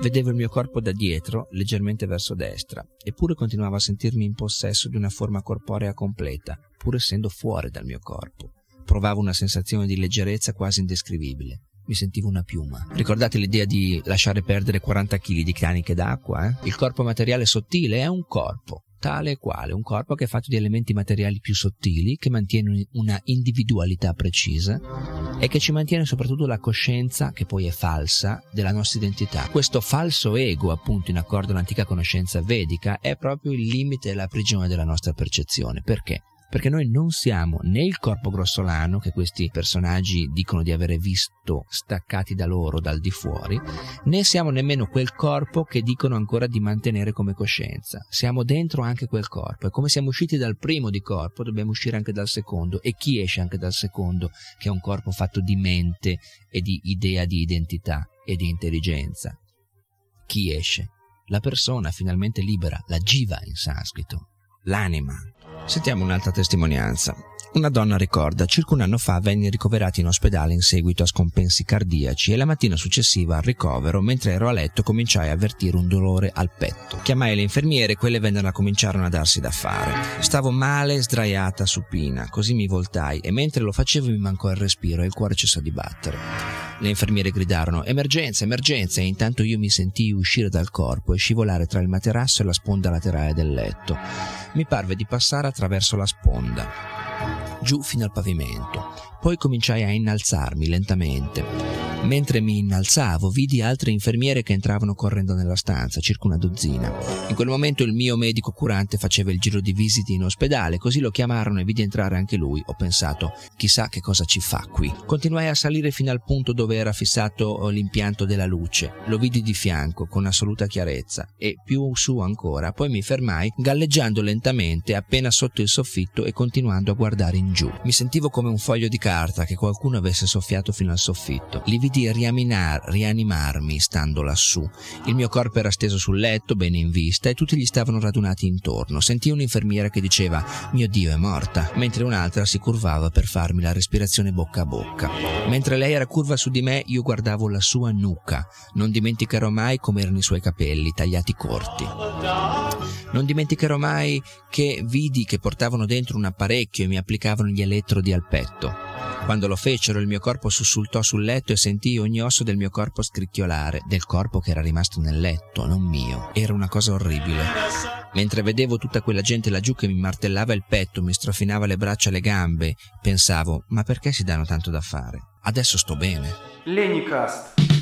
Vedevo il mio corpo da dietro, leggermente verso destra, eppure continuavo a sentirmi in possesso di una forma corporea completa, pur essendo fuori dal mio corpo. Provavo una sensazione di leggerezza quasi indescrivibile. Mi sentivo una piuma. Ricordate l'idea di lasciare perdere 40 kg di caniche d'acqua? Eh? Il corpo materiale sottile è un corpo, tale e quale, un corpo che è fatto di elementi materiali più sottili, che mantiene una individualità precisa e che ci mantiene soprattutto la coscienza, che poi è falsa, della nostra identità. Questo falso ego, appunto in accordo all'antica conoscenza vedica, è proprio il limite e la prigione della nostra percezione. Perché? Perché noi non siamo né il corpo grossolano che questi personaggi dicono di avere visto staccati da loro dal di fuori, né siamo nemmeno quel corpo che dicono ancora di mantenere come coscienza. Siamo dentro anche quel corpo e come siamo usciti dal primo di corpo dobbiamo uscire anche dal secondo e chi esce anche dal secondo che è un corpo fatto di mente e di idea di identità e di intelligenza. Chi esce? La persona finalmente libera, la jiva in sanscrito, l'anima. Sentiamo un'altra testimonianza. Una donna ricorda, circa un anno fa venni ricoverata in ospedale in seguito a scompensi cardiaci e la mattina successiva al ricovero, mentre ero a letto, cominciai a avvertire un dolore al petto. Chiamai le infermiere e quelle vennero a cominciarono a darsi da fare. Stavo male, sdraiata, supina, così mi voltai e mentre lo facevo mi mancò il respiro e il cuore cessò di battere. Le infermiere gridarono emergenza, emergenza e intanto io mi sentii uscire dal corpo e scivolare tra il materasso e la sponda laterale del letto. Mi parve di passare attraverso la sponda giù fino al pavimento. Poi cominciai a innalzarmi lentamente. Mentre mi innalzavo, vidi altre infermiere che entravano correndo nella stanza, circa una dozzina. In quel momento il mio medico curante faceva il giro di visite in ospedale, così lo chiamarono e vidi entrare anche lui. Ho pensato, chissà che cosa ci fa qui. Continuai a salire fino al punto dove era fissato l'impianto della luce. Lo vidi di fianco, con assoluta chiarezza, e più su ancora. Poi mi fermai, galleggiando lentamente appena sotto il soffitto e continuando a guardare in giù. Mi sentivo come un foglio di carta che qualcuno avesse soffiato fino al soffitto. Li vidi riaminar, rianimarmi stando lassù. Il mio corpo era steso sul letto, bene in vista, e tutti gli stavano radunati intorno. Sentii un'infermiera che diceva mio Dio è morta, mentre un'altra si curvava per farmi la respirazione bocca a bocca. Mentre lei era curva su di me, io guardavo la sua nuca. Non dimenticherò mai come erano i suoi capelli, tagliati corti. Non dimenticherò mai che vidi che portavano dentro un apparecchio e mi applicavano gli elettrodi al petto. Quando lo fecero il mio corpo sussultò sul letto e sentii ogni osso del mio corpo scricchiolare, del corpo che era rimasto nel letto, non mio. Era una cosa orribile. Mentre vedevo tutta quella gente laggiù che mi martellava il petto, mi strofinava le braccia e le gambe, pensavo, ma perché si danno tanto da fare? Adesso sto bene. Lenicast.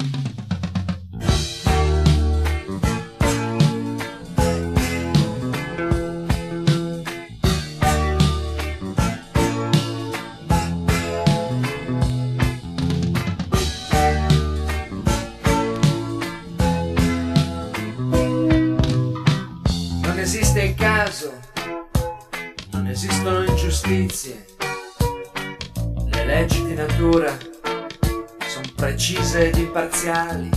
Esistono ingiustizie. Le leggi di natura sono precise ed imparziali.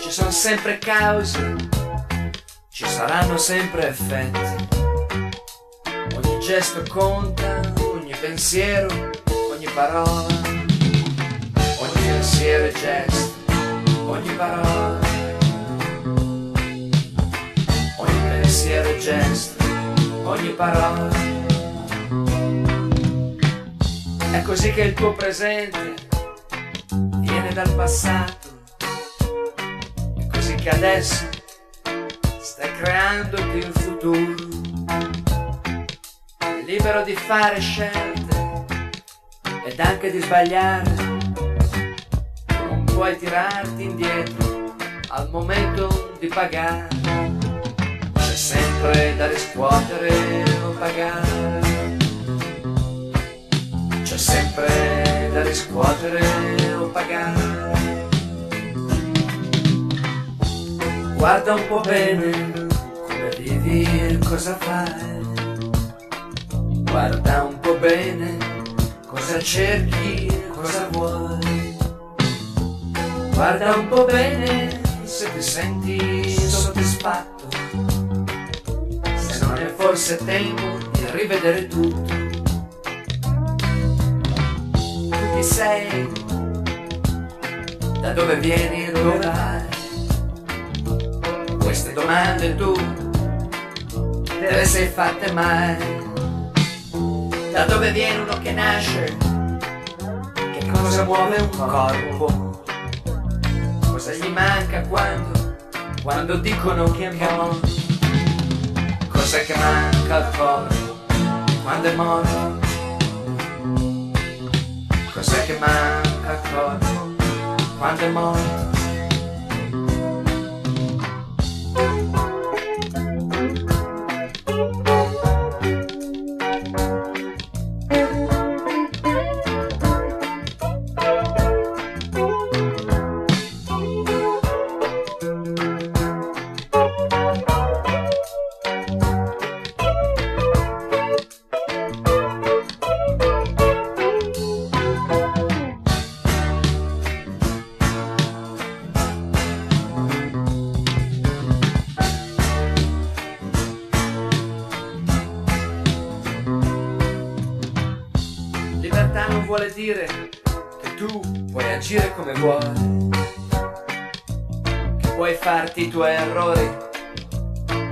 Ci sono sempre cause, ci saranno sempre effetti. Ogni gesto conta, ogni pensiero, ogni parola. Ogni pensiero e gesto, ogni parola. ogni pensiero e gesto, ogni parola. È così che il tuo presente viene dal passato, è così che adesso stai creandoti il futuro, libero di fare scelte ed anche di sbagliare, non puoi tirarti indietro al momento di pagare sempre da riscuotere o pagare. C'è sempre da riscuotere o pagare. Guarda un po' bene come vivi e cosa fai. Guarda un po' bene cosa cerchi e cosa vuoi. Guarda un po' bene se ti senti soddisfatto se non è forse tempo di rivedere tutto. Tu chi sei? Da dove vieni dove vai? Queste domande tu te le sei fatte mai? Da dove viene uno che nasce? Che cosa muove un corpo? Cosa gli manca quando, quando dicono che è Cos'è che manca al corpo quando è morto? Cos'è che manca al corpo quando è morto? Dire che tu puoi agire come vuoi, che puoi farti i tuoi errori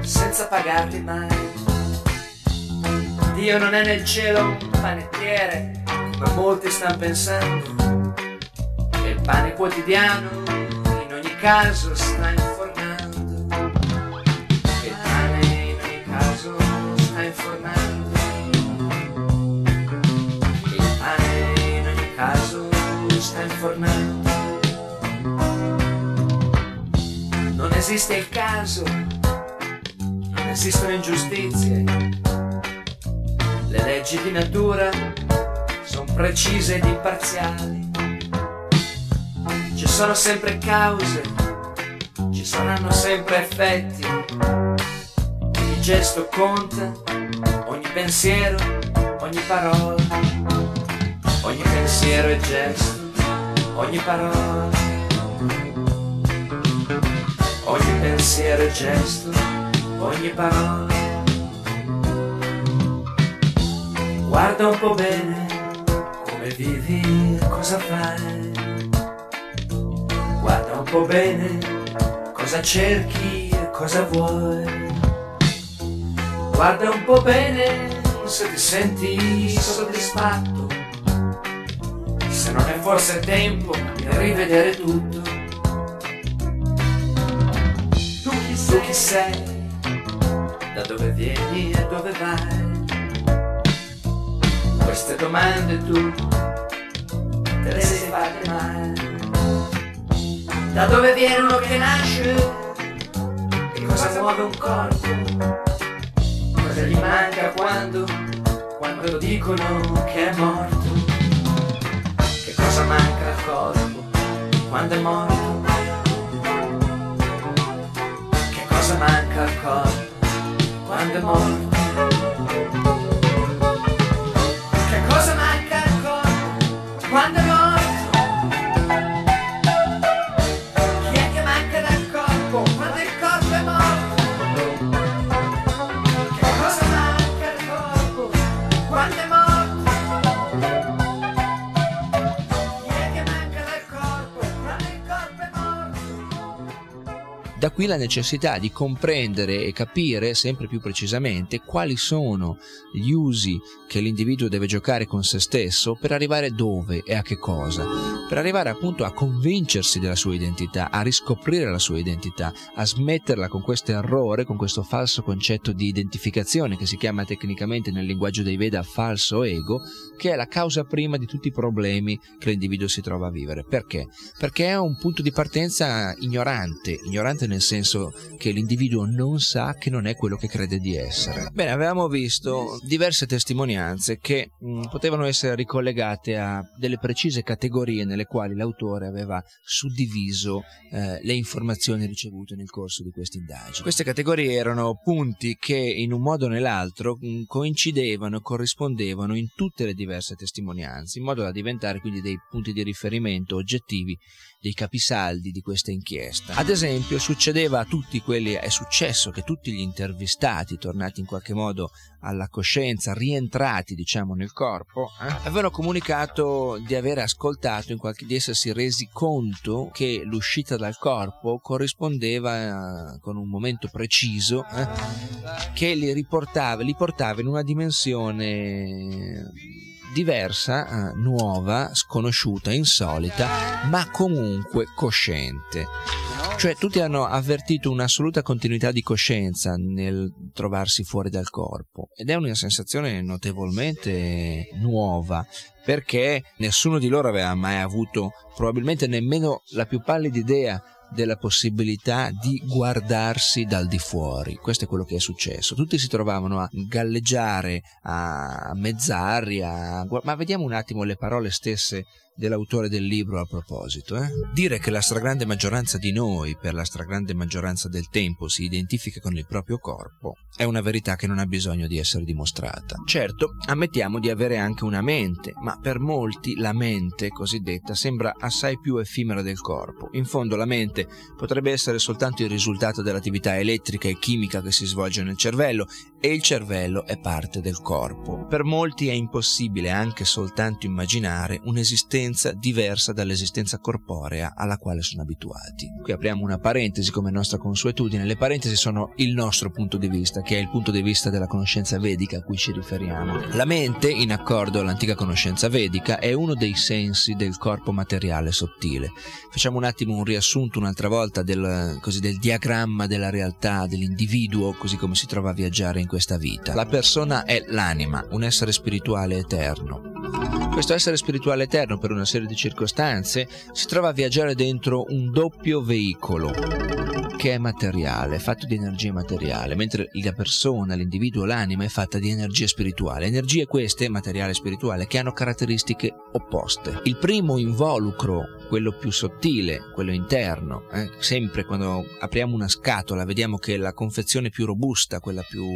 senza pagarli mai. Dio non è nel cielo un panettiere, come molti stanno pensando, che il pane quotidiano in ogni caso sta esiste il caso, non esistono ingiustizie. Le leggi di natura sono precise ed imparziali. Ci sono sempre cause, ci saranno sempre effetti. Ogni gesto conta, ogni pensiero, ogni parola. Ogni pensiero e gesto, ogni parola. Ogni pensiero e gesto, ogni parola. Guarda un po' bene come vivi cosa fai. Guarda un po' bene cosa cerchi e cosa vuoi. Guarda un po' bene se ti senti soddisfatto. Se non è forse tempo di rivedere tutto. Tu chi sei? Da dove vieni e dove vai? Queste domande tu te le sei fatte mai? Da dove viene uno che nasce? E cosa muove un corpo? Cosa gli manca quando, quando dicono che è morto? Che cosa manca al corpo quando è morto? Cosa manca al corpo quando è morto? Che cosa manca al corpo quando qui la necessità di comprendere e capire sempre più precisamente quali sono gli usi che l'individuo deve giocare con se stesso per arrivare dove e a che cosa, per arrivare appunto a convincersi della sua identità, a riscoprire la sua identità, a smetterla con questo errore, con questo falso concetto di identificazione che si chiama tecnicamente nel linguaggio dei Veda falso ego, che è la causa prima di tutti i problemi che l'individuo si trova a vivere. Perché? Perché è un punto di partenza ignorante, ignorante nel senso che l'individuo non sa che non è quello che crede di essere. Bene, avevamo visto diverse testimonianze che mh, potevano essere ricollegate a delle precise categorie nelle quali l'autore aveva suddiviso eh, le informazioni ricevute nel corso di questa indagine. Queste categorie erano punti che in un modo o nell'altro mh, coincidevano, corrispondevano in tutte le diverse testimonianze, in modo da diventare quindi dei punti di riferimento oggettivi dei capisaldi di questa inchiesta. Ad esempio, succedeva a tutti quelli, è successo che tutti gli intervistati, tornati in qualche modo alla coscienza, rientrati diciamo nel corpo, eh, avevano comunicato di aver ascoltato, in qualche, di essersi resi conto che l'uscita dal corpo corrispondeva eh, con un momento preciso eh, che li riportava, li portava in una dimensione diversa, eh, nuova, sconosciuta, insolita, ma comunque cosciente. Cioè tutti hanno avvertito un'assoluta continuità di coscienza nel trovarsi fuori dal corpo ed è una sensazione notevolmente nuova perché nessuno di loro aveva mai avuto probabilmente nemmeno la più pallida idea della possibilità di guardarsi dal di fuori. Questo è quello che è successo. Tutti si trovavano a galleggiare a mezz'aria, ma vediamo un attimo le parole stesse dell'autore del libro a proposito. Eh? Dire che la stragrande maggioranza di noi, per la stragrande maggioranza del tempo, si identifica con il proprio corpo, è una verità che non ha bisogno di essere dimostrata. Certo, ammettiamo di avere anche una mente, ma per molti la mente cosiddetta sembra assai più effimera del corpo. In fondo la mente potrebbe essere soltanto il risultato dell'attività elettrica e chimica che si svolge nel cervello e il cervello è parte del corpo. Per molti è impossibile anche soltanto immaginare un'esistenza diversa dall'esistenza corporea alla quale sono abituati. Qui apriamo una parentesi come nostra consuetudine, le parentesi sono il nostro punto di vista, che è il punto di vista della conoscenza vedica a cui ci riferiamo. La mente, in accordo all'antica conoscenza vedica, è uno dei sensi del corpo materiale sottile. Facciamo un attimo un riassunto un'altra volta del, così, del diagramma della realtà, dell'individuo, così come si trova a viaggiare in questa vita. La persona è l'anima, un essere spirituale eterno. Questo essere spirituale eterno, per una serie di circostanze, si trova a viaggiare dentro un doppio veicolo che è materiale, fatto di energia materiale, mentre la persona, l'individuo, l'anima è fatta di energia spirituale. Energie queste, materiale e spirituale, che hanno caratteristiche opposte. Il primo involucro, quello più sottile, quello interno, eh, sempre quando apriamo una scatola vediamo che la confezione più robusta, quella più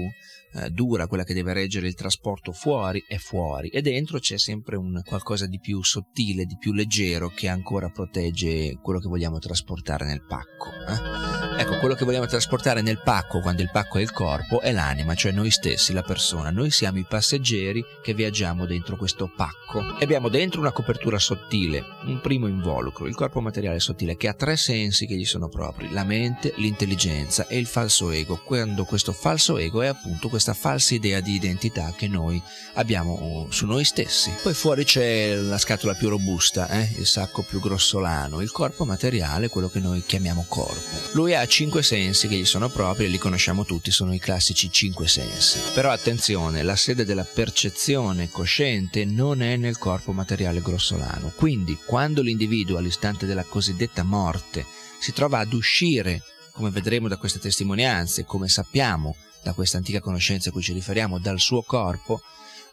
eh, dura, quella che deve reggere il trasporto fuori, è fuori e dentro c'è sempre un qualcosa di più sottile, di più leggero che ancora protegge quello che vogliamo trasportare nel pacco. Eh? Ecco, quello che vogliamo trasportare nel pacco, quando il pacco è il corpo, è l'anima, cioè noi stessi, la persona. Noi siamo i passeggeri che viaggiamo dentro questo pacco. E abbiamo dentro una copertura sottile, un primo involucro, il corpo materiale sottile, che ha tre sensi che gli sono propri, la mente, l'intelligenza e il falso ego, quando questo falso ego è appunto questa falsa idea di identità che noi abbiamo su noi stessi. Poi fuori c'è la scatola più robusta, eh? il sacco più grossolano, il corpo materiale, quello che noi chiamiamo corpo. Lui ha cinque sensi che gli sono propri e li conosciamo tutti, sono i classici cinque sensi. Però attenzione, la sede della percezione cosciente non è nel corpo materiale grossolano. Quindi, quando l'individuo all'istante della cosiddetta morte si trova ad uscire, come vedremo da queste testimonianze, come sappiamo da questa antica conoscenza a cui ci riferiamo, dal suo corpo,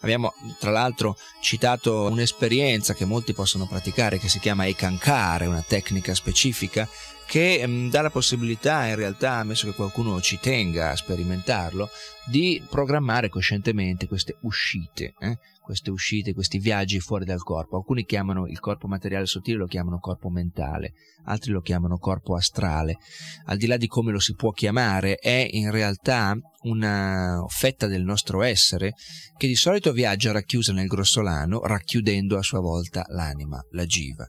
Abbiamo tra l'altro citato un'esperienza che molti possono praticare che si chiama ekankare, una tecnica specifica che mh, mm, dà la possibilità in realtà, ammesso che qualcuno ci tenga a sperimentarlo, di programmare coscientemente queste uscite, eh? queste uscite, questi viaggi fuori dal corpo. Alcuni chiamano il corpo materiale sottile, lo chiamano corpo mentale, altri lo chiamano corpo astrale. Al di là di come lo si può chiamare, è in realtà una fetta del nostro essere che di solito viaggia racchiusa nel grossolano, racchiudendo a sua volta l'anima, la jiva.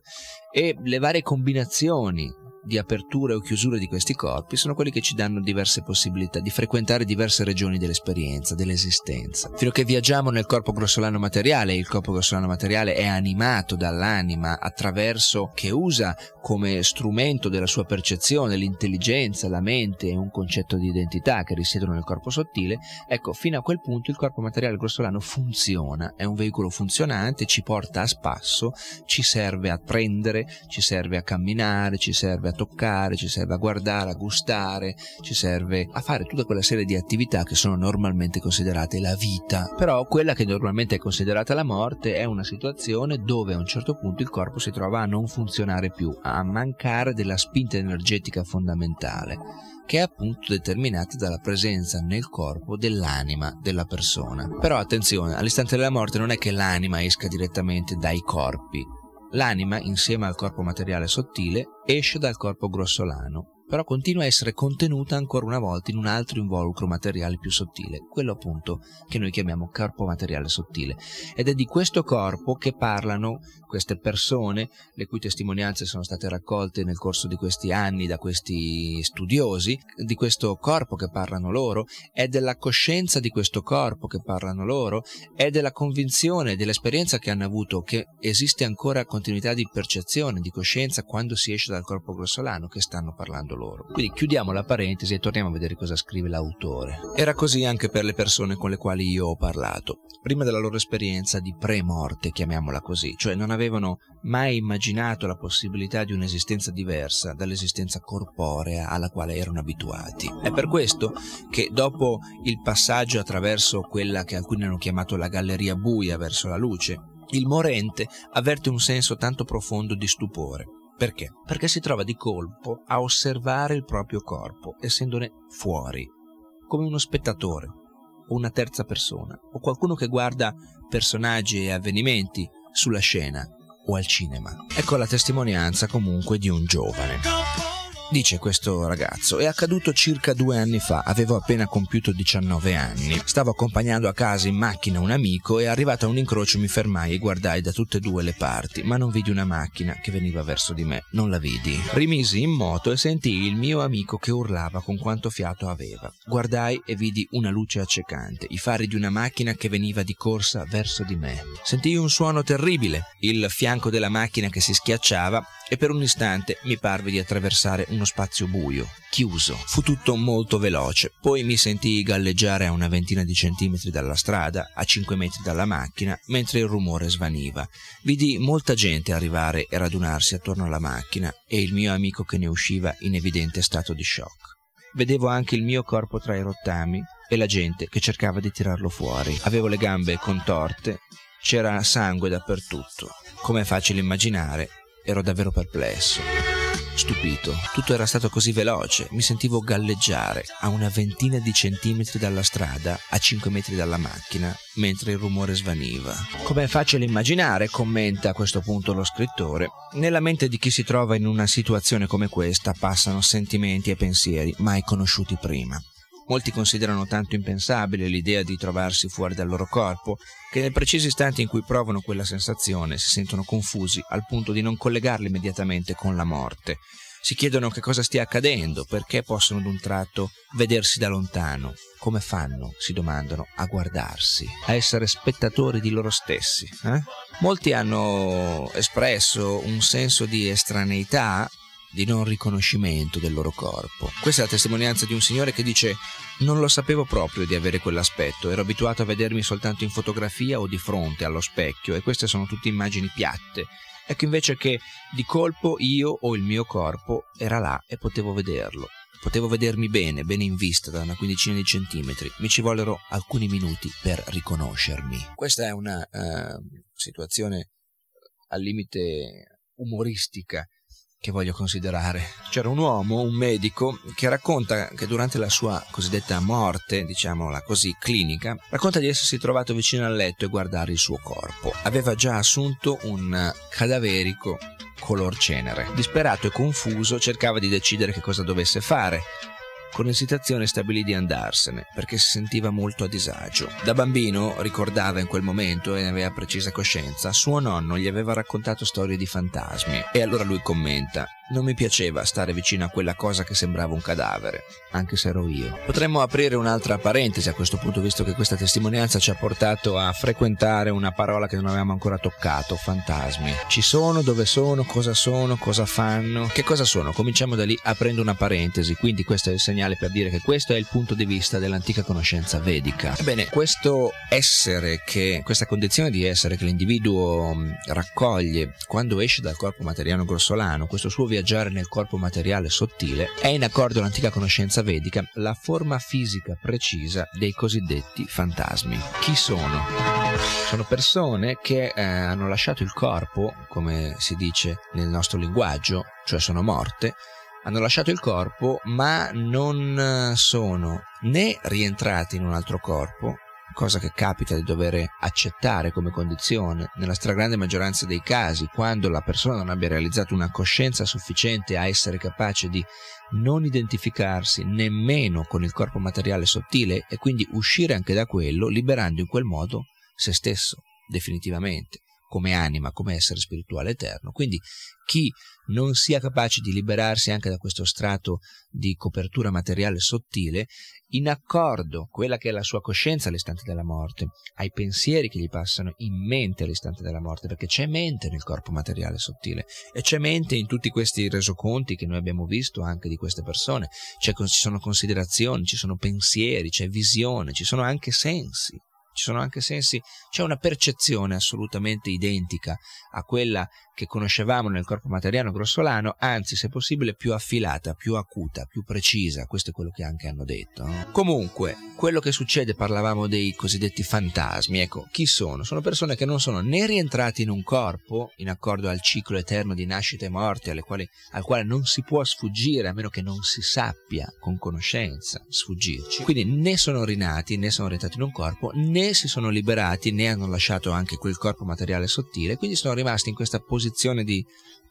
E le varie combinazioni di aperture o chiusure di questi corpi sono quelli che ci danno diverse possibilità di frequentare diverse regioni dell'esperienza, dell'esistenza. Fino a che viaggiamo nel corpo grossolano materiale, il corpo grossolano materiale è animato dall'anima attraverso che usa come strumento della sua percezione l'intelligenza, la mente e un concetto di identità che risiedono nel corpo sottile, ecco, fino a quel punto il corpo materiale grossolano funziona, è un veicolo funzionante, ci porta a spasso, ci serve a prendere, ci serve a camminare, ci serve a toccare, ci serve a guardare, a gustare, ci serve a fare tutta quella serie di attività che sono normalmente considerate la vita. Però quella che normalmente è considerata la morte è una situazione dove a un certo punto il corpo si trova a non funzionare più, a mancare della spinta energetica fondamentale che è appunto determinata dalla presenza nel corpo dell'anima della persona. Però attenzione, all'istante della morte non è che l'anima esca direttamente dai corpi, L'anima, insieme al corpo materiale sottile, esce dal corpo grossolano però continua a essere contenuta ancora una volta in un altro involucro materiale più sottile, quello appunto che noi chiamiamo corpo materiale sottile. Ed è di questo corpo che parlano queste persone, le cui testimonianze sono state raccolte nel corso di questi anni da questi studiosi, di questo corpo che parlano loro, è della coscienza di questo corpo che parlano loro, è della convinzione, dell'esperienza che hanno avuto che esiste ancora continuità di percezione, di coscienza quando si esce dal corpo grossolano che stanno parlando secondo loro. Quindi chiudiamo la parentesi e torniamo a vedere cosa scrive l'autore. Era così anche per le persone con le quali io ho parlato, prima della loro esperienza di pre-morte, chiamiamola così, cioè non avevano mai immaginato la possibilità di un'esistenza diversa dall'esistenza corporea alla quale erano abituati. È per questo che dopo il passaggio attraverso quella che alcuni hanno chiamato la galleria buia verso la luce, Il morente avverte un senso tanto profondo di stupore. Perché? Perché si trova di colpo a osservare il proprio corpo, essendone fuori, come uno spettatore, o una terza persona, o qualcuno che guarda personaggi e avvenimenti sulla scena o al cinema. Ecco la testimonianza comunque di un giovane. Dice questo ragazzo, è accaduto circa due anni fa, avevo appena compiuto 19 anni. Stavo accompagnando a casa in macchina un amico e arrivato a un incrocio mi fermai e guardai da tutte e due le parti, ma non vidi una macchina che veniva verso di me, non la vidi. Rimisi in moto e sentii il mio amico che urlava con quanto fiato aveva. Guardai e vidi una luce accecante, i fari di una macchina che veniva di corsa verso di me. Sentii un suono terribile, il fianco della macchina che si schiacciava e per un istante mi parve di attraversare uno spazio buio, chiuso. Fu tutto molto veloce, poi mi sentii galleggiare a una ventina di centimetri dalla strada, a cinque metri dalla macchina, mentre il rumore svaniva. Vidi molta gente arrivare e radunarsi attorno alla macchina e il mio amico che ne usciva in evidente stato di shock. Vedevo anche il mio corpo tra i rottami e la gente che cercava di tirarlo fuori. Avevo le gambe contorte, c'era sangue dappertutto. Come è facile immaginare, ero davvero perplesso, stupito. Tutto era stato così veloce, mi sentivo galleggiare a una ventina di centimetri dalla strada, a cinque metri dalla macchina, mentre il rumore svaniva. Come è facile immaginare, commenta a questo punto lo scrittore, nella mente di chi si trova in una situazione come questa passano sentimenti e pensieri mai conosciuti prima. Molti considerano tanto impensabile l'idea di trovarsi fuori dal loro corpo che nel preciso istante in cui provano quella sensazione si sentono confusi al punto di non collegarli immediatamente con la morte. Si chiedono che cosa stia accadendo, perché possono d'un tratto vedersi da lontano. Come fanno, si domandano, a guardarsi, a essere spettatori di loro stessi. Eh? Molti hanno espresso un senso di estraneità di non riconoscimento del loro corpo. Questa è la testimonianza di un signore che dice non lo sapevo proprio di avere quell'aspetto, ero abituato a vedermi soltanto in fotografia o di fronte allo specchio e queste sono tutte immagini piatte. Ecco invece che di colpo io o il mio corpo era là e potevo vederlo. Potevo vedermi bene, bene in vista da una quindicina di centimetri. Mi ci vollero alcuni minuti per riconoscermi. Questa è una uh, situazione al limite umoristica che voglio considerare. C'era un uomo, un medico, che racconta che durante la sua cosiddetta morte, diciamola così, clinica, racconta di essersi trovato vicino al letto e guardare il suo corpo. Aveva già assunto un cadaverico color cenere. Disperato e confuso cercava di decidere che cosa dovesse fare con esitazione stabilì di andarsene, perché si sentiva molto a disagio. Da bambino, ricordava in quel momento e ne aveva precisa coscienza, suo nonno gli aveva raccontato storie di fantasmi. E allora lui commenta: Non mi piaceva stare vicino a quella cosa che sembrava un cadavere, anche se ero io. Potremmo aprire un'altra parentesi a questo punto, visto che questa testimonianza ci ha portato a frequentare una parola che non avevamo ancora toccato: fantasmi. Ci sono, dove sono, cosa sono, cosa fanno. Che cosa sono? Cominciamo da lì aprendo una parentesi, quindi questo è il segnale per dire che questo è il punto di vista dell'antica conoscenza vedica. Ebbene, questo essere che, questa condizione di essere che l'individuo mm, raccoglie quando esce dal corpo materiale grossolano, questo suo viaggiare nel corpo materiale sottile, è in accordo all'antica conoscenza vedica la forma fisica precisa dei cosiddetti fantasmi. Chi sono? Sono persone che eh, hanno lasciato il corpo, come si dice nel nostro linguaggio, cioè sono morte, hanno lasciato il corpo ma non eh, sono né rientrati in un altro corpo, cosa che capita di dover accettare come condizione nella stragrande maggioranza dei casi, quando la persona non abbia realizzato una coscienza sufficiente a essere capace di non identificarsi nemmeno con il corpo materiale sottile e quindi uscire anche da quello, liberando in quel modo se stesso definitivamente come anima, come essere spirituale eterno. Quindi chi non sia capace di liberarsi anche da questo strato di copertura materiale sottile, in accordo quella che è la sua coscienza all'istante della morte, ai pensieri che gli passano in mente all'istante della morte, perché c'è mente nel corpo materiale sottile e c'è mente in tutti questi resoconti che noi abbiamo visto anche di queste persone, c'è, ci sono considerazioni, ci sono pensieri, c'è visione, ci sono anche sensi ci sono anche sensi, c'è una percezione assolutamente identica a quella che conoscevamo nel corpo materiale grossolano, anzi se possibile più affilata, più acuta, più precisa, questo è quello che anche hanno detto. No? Comunque, quello che succede, parlavamo dei cosiddetti fantasmi, ecco, chi sono? Sono persone che non sono né rientrati in un corpo, in accordo al ciclo eterno di nascite e morte, quali, al quale non si può sfuggire a meno che non si sappia con conoscenza sfuggirci, quindi né sono rinati né sono rientrati in un corpo, né si sono liberati né hanno lasciato anche quel corpo materiale sottile, quindi sono rimasti in questa posizione di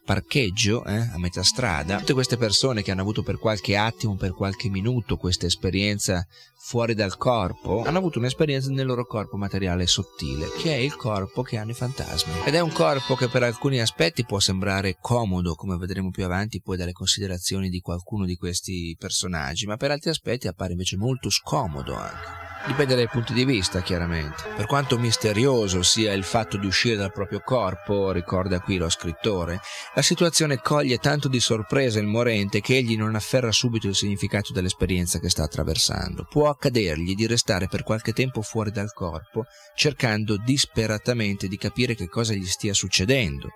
parcheggio eh, a metà strada, tutte queste persone che hanno avuto per qualche attimo, per qualche minuto questa esperienza fuori dal corpo, hanno avuto un'esperienza nel loro corpo materiale sottile, che è il corpo che hanno i fantasmi. Ed è un corpo che per alcuni aspetti può sembrare comodo, come vedremo più avanti poi dalle considerazioni di qualcuno di questi personaggi, ma per altri aspetti appare invece molto scomodo anche. Dipende dai punti di vista, chiaramente. Per quanto misterioso sia il fatto di uscire dal proprio corpo, ricorda qui lo scrittore, la situazione coglie tanto di sorpresa il morente che egli non afferra subito il significato dell'esperienza che sta attraversando. Può accadergli di restare per qualche tempo fuori dal corpo, cercando disperatamente di capire che cosa gli stia succedendo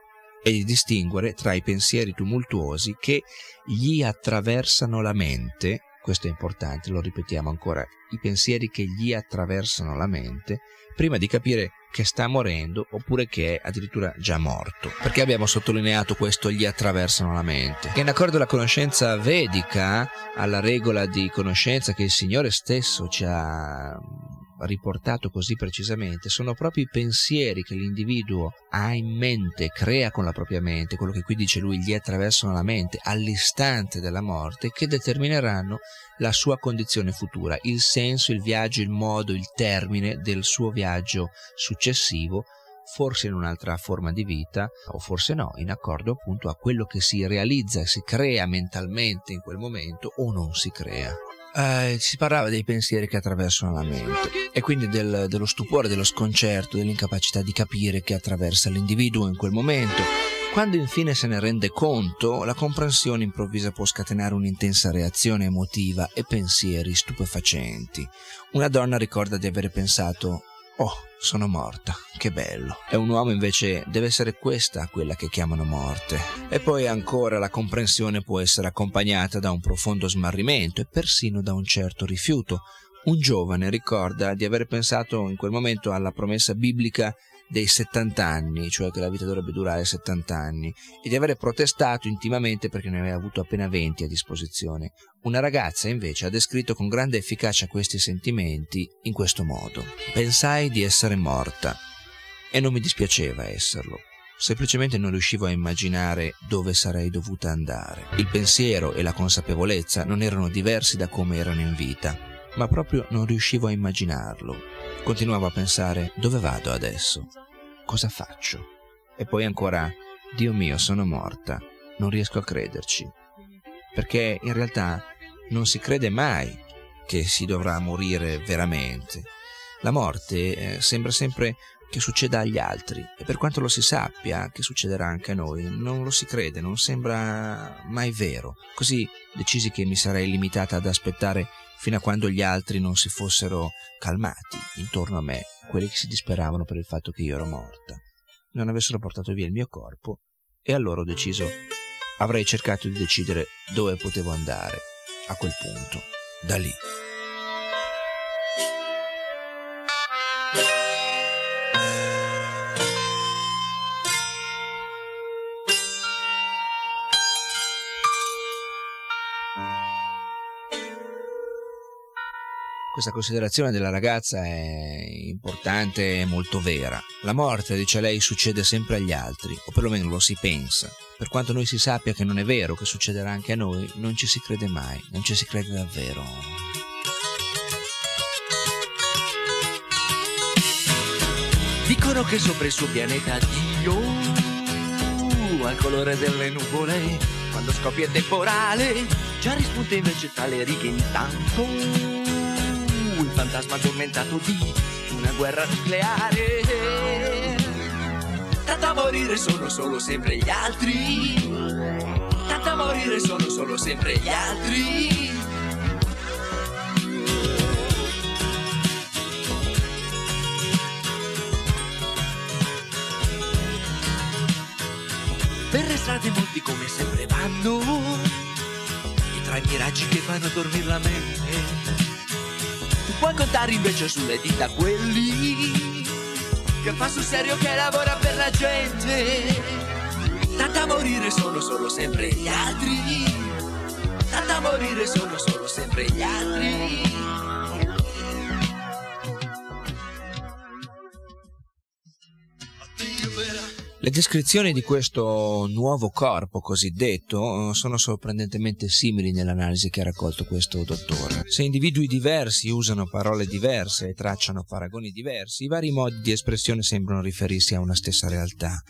e di distinguere tra i pensieri tumultuosi che gli attraversano la mente questo è importante, lo ripetiamo ancora, i pensieri che gli attraversano la mente prima di capire che sta morendo oppure che è addirittura già morto. Perché abbiamo sottolineato questo gli attraversano la mente? Che in accordo alla conoscenza vedica, alla regola di conoscenza che il Signore stesso ci ha riportato così precisamente, sono proprio i pensieri che l'individuo ha in mente, crea con la propria mente, quello che qui dice lui, gli attraversano la mente all'istante della morte, che determineranno la sua condizione futura, il senso, il viaggio, il modo, il termine del suo viaggio successivo, forse in un'altra forma di vita o forse no, in accordo appunto a quello che si realizza e si crea mentalmente in quel momento o non si crea eh, si parlava dei pensieri che attraversano la mente e quindi del, dello stupore, dello sconcerto, dell'incapacità di capire che attraversa l'individuo in quel momento. Quando infine se ne rende conto, la comprensione improvvisa può scatenare un'intensa reazione emotiva e pensieri stupefacenti. Una donna ricorda di avere pensato Oh, sono morta, che bello. E un uomo invece deve essere questa quella che chiamano morte. E poi ancora la comprensione può essere accompagnata da un profondo smarrimento e persino da un certo rifiuto. Un giovane ricorda di aver pensato in quel momento alla promessa biblica dei 70 anni, cioè che la vita dovrebbe durare 70 anni, e di avere protestato intimamente perché ne aveva avuto appena 20 a disposizione. Una ragazza invece ha descritto con grande efficacia questi sentimenti in questo modo. Pensai di essere morta e non mi dispiaceva esserlo. Semplicemente non riuscivo a immaginare dove sarei dovuta andare. Il pensiero e la consapevolezza non erano diversi da come erano in vita, ma proprio non riuscivo a immaginarlo. Continuavo a pensare dove vado adesso? Cosa faccio? E poi ancora, Dio mio, sono morta. Non riesco a crederci. Perché in realtà non si crede mai che si dovrà morire veramente. La morte eh, sembra sempre che succeda agli altri e per quanto lo si sappia che succederà anche a noi, non lo si crede, non sembra mai vero. Così decisi che mi sarei limitata ad aspettare fino a quando gli altri non si fossero calmati intorno a me, quelli che si disperavano per il fatto che io ero morta, non avessero portato via il mio corpo, e allora ho deciso, avrei cercato di decidere dove potevo andare a quel punto, da lì. Questa considerazione della ragazza è importante e molto vera. La morte, dice lei, succede sempre agli altri, o perlomeno lo si pensa. Per quanto noi si sappia che non è vero, che succederà anche a noi, non ci si crede mai, non ci si crede davvero. Dicono che sopra il suo pianeta Dio, al colore delle nuvole, quando scoppia il temporale, già rispunta invece tra le righe intanto fantasma addormentato di una guerra nucleare. Tanto a morire sono solo sempre gli altri. Tanto a morire sono solo sempre gli altri. Per le strade molti come sempre vanno, e tra i miraggi che fanno dormire la mente Puoi contare invece sulle dita quelli Che fa sul serio che lavora per la gente. Tanta morire sono solo sempre gli altri. Tanta morire sono solo sempre gli altri Le descrizioni di questo nuovo corpo cosiddetto eh, sono sorprendentemente simili nell'analisi che ha raccolto questo dottore. Se individui diversi usano parole diverse e tracciano paragoni diversi, i vari modi di espressione sembrano riferirsi a una stessa realtà.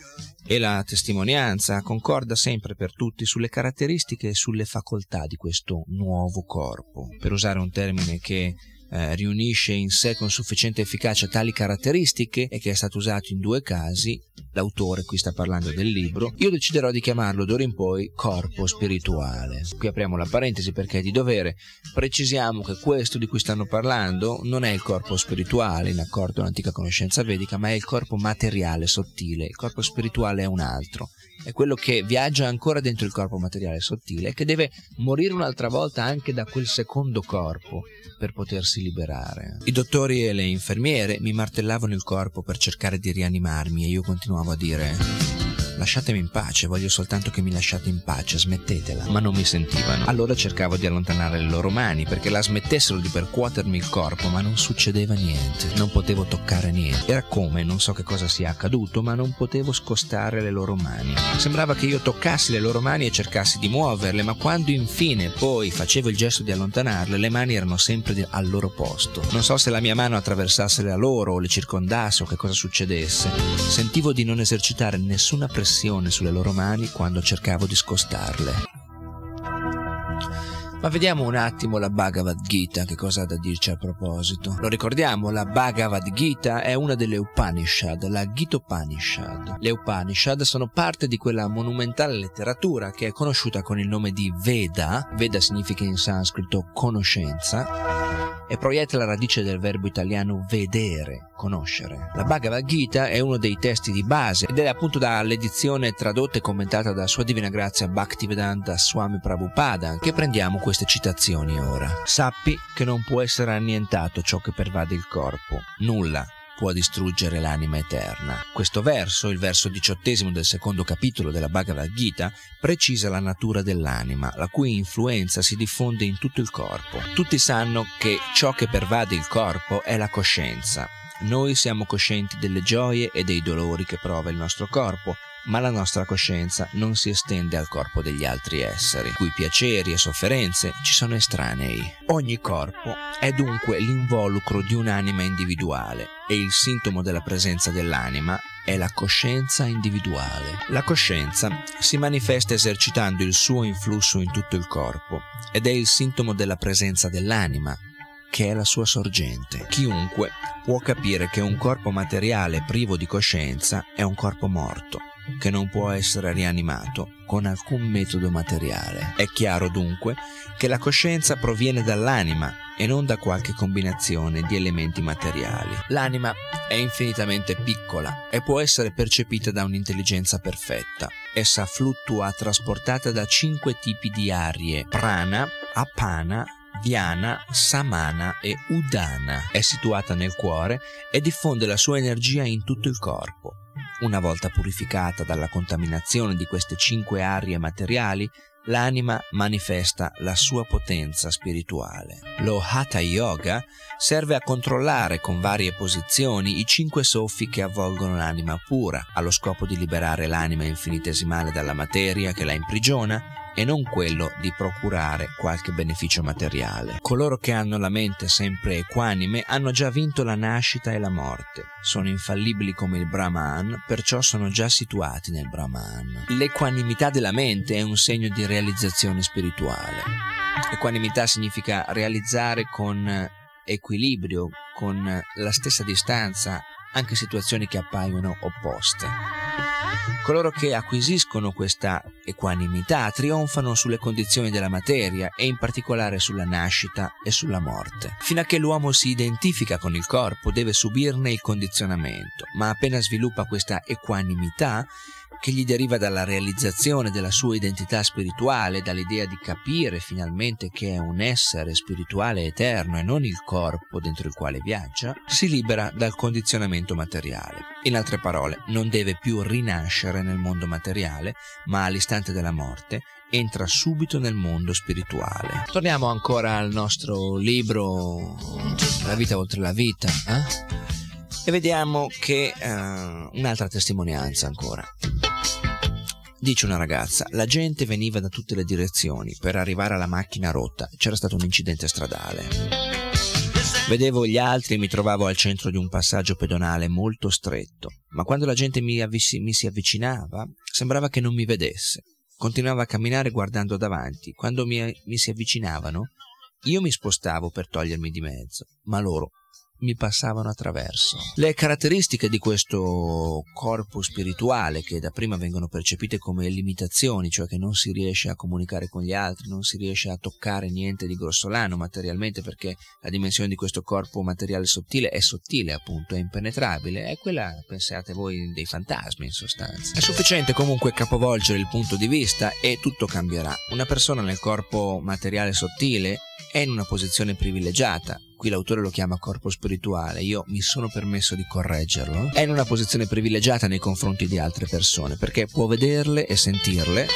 E la testimonianza concorda sempre per tutti sulle caratteristiche e sulle facoltà di questo nuovo corpo. Per usare un termine che eh, riunisce in sé con sufficiente efficacia tali caratteristiche e che è stato usato in due casi, l'autore qui sta parlando del libro, io deciderò di chiamarlo d'ora in poi corpo spirituale. Qui apriamo la parentesi perché è di dovere, precisiamo che questo di cui stanno parlando non è il corpo spirituale in accordo con l'antica conoscenza vedica, ma è il corpo materiale sottile, il corpo spirituale è un altro è quello che viaggia ancora dentro il corpo materiale sottile e che deve morire un'altra volta anche da quel secondo corpo per potersi liberare. I dottori e le infermiere mi martellavano il corpo per cercare di rianimarmi e io continuavo a dire Lasciatemi in pace, voglio soltanto che mi lasciate in pace, smettetela. Ma non mi sentivano. Allora cercavo di allontanare le loro mani perché la smettessero di percuotermi il corpo, ma non succedeva niente. Non potevo toccare niente. Era come, non so che cosa sia accaduto, ma non potevo scostare le loro mani. Sembrava che io toccassi le loro mani e cercassi di muoverle, ma quando infine poi facevo il gesto di allontanarle, le mani erano sempre al loro posto. Non so se la mia mano attraversasse la loro o le circondasse o che cosa succedesse. Sentivo di non esercitare nessuna pressione pressione sulle loro mani quando cercavo di scostarle. Ma vediamo un attimo la Bhagavad Gita, che cosa ha da dirci a proposito. Lo ricordiamo, la Bhagavad Gita è una delle Upanishad, la Gitopanishad. Le Upanishad sono parte di quella monumentale letteratura che è conosciuta con il nome di Veda, Veda significa in sanscrito conoscenza, e proietta la radice del verbo italiano vedere, conoscere. La Bhagavad Gita è uno dei testi di base ed è appunto dall'edizione tradotta e commentata da Sua Divina Grazia Bhaktivedanta Swami Prabhupada che prendiamo queste citazioni ora. Sappi che non può essere annientato ciò che pervade il corpo, nulla può distruggere l'anima eterna. Questo verso, il verso diciottesimo del secondo capitolo della Bhagavad Gita, precisa la natura dell'anima, la cui influenza si diffonde in tutto il corpo. Tutti sanno che ciò che pervade il corpo è la coscienza. Noi siamo coscienti delle gioie e dei dolori che prova il nostro corpo, ma la nostra coscienza non si estende al corpo degli altri esseri, cui piaceri e sofferenze ci sono estranei. Ogni corpo è dunque l'involucro di un'anima individuale e il sintomo della presenza dell'anima è la coscienza individuale. La coscienza si manifesta esercitando il suo influsso in tutto il corpo ed è il sintomo della presenza dell'anima, che è la sua sorgente. Chiunque può capire che un corpo materiale privo di coscienza è un corpo morto che non può essere rianimato con alcun metodo materiale. È chiaro dunque che la coscienza proviene dall'anima e non da qualche combinazione di elementi materiali. L'anima è infinitamente piccola e può essere percepita da un'intelligenza perfetta. Essa fluttua trasportata da cinque tipi di arie, prana, apana, Viana, Samana e Udana. È situata nel cuore e diffonde la sua energia in tutto il corpo. Una volta purificata dalla contaminazione di queste cinque arie materiali, l'anima manifesta la sua potenza spirituale. Lo Hatha Yoga serve a controllare con varie posizioni i cinque soffi che avvolgono l'anima pura, allo scopo di liberare l'anima infinitesimale dalla materia che la imprigiona e non quello di procurare qualche beneficio materiale. Coloro che hanno la mente sempre equanime hanno già vinto la nascita e la morte, sono infallibili come il Brahman, perciò sono già situati nel Brahman. L'equanimità della mente è un segno di realizzazione spirituale. Equanimità significa realizzare con equilibrio, con la stessa distanza, anche situazioni che appaiono opposte. Coloro che acquisiscono questa equanimità trionfano sulle condizioni della materia e in particolare sulla nascita e sulla morte. Fino a che l'uomo si identifica con il corpo deve subirne il condizionamento, ma appena sviluppa questa equanimità che gli deriva dalla realizzazione della sua identità spirituale, dall'idea di capire finalmente che è un essere spirituale eterno e non il corpo dentro il quale viaggia, si libera dal condizionamento materiale. In altre parole, non deve più rinascere nel mondo materiale, ma all'istante della morte entra subito nel mondo spirituale. Torniamo ancora al nostro libro La vita oltre la vita. Eh? E vediamo che uh, un'altra testimonianza ancora. Dice una ragazza, la gente veniva da tutte le direzioni per arrivare alla macchina rotta, c'era stato un incidente stradale. Vedevo gli altri e mi trovavo al centro di un passaggio pedonale molto stretto, ma quando la gente mi, avvic- mi si avvicinava sembrava che non mi vedesse. Continuava a camminare guardando davanti. Quando mi, mi si avvicinavano, io mi spostavo per togliermi di mezzo, ma loro mi passavano attraverso. Le caratteristiche di questo corpo spirituale, che da prima vengono percepite come limitazioni, cioè che non si riesce a comunicare con gli altri, non si riesce a toccare niente di grossolano materialmente perché la dimensione di questo corpo materiale sottile è sottile appunto, è impenetrabile, è quella, pensate voi, dei fantasmi in sostanza. È sufficiente comunque capovolgere il punto di vista e tutto cambierà. Una persona nel corpo materiale sottile è in una posizione privilegiata, qui l'autore lo chiama corpo spirituale, io mi sono permesso di correggerlo, è in una posizione privilegiata nei confronti di altre persone perché può vederle e sentirle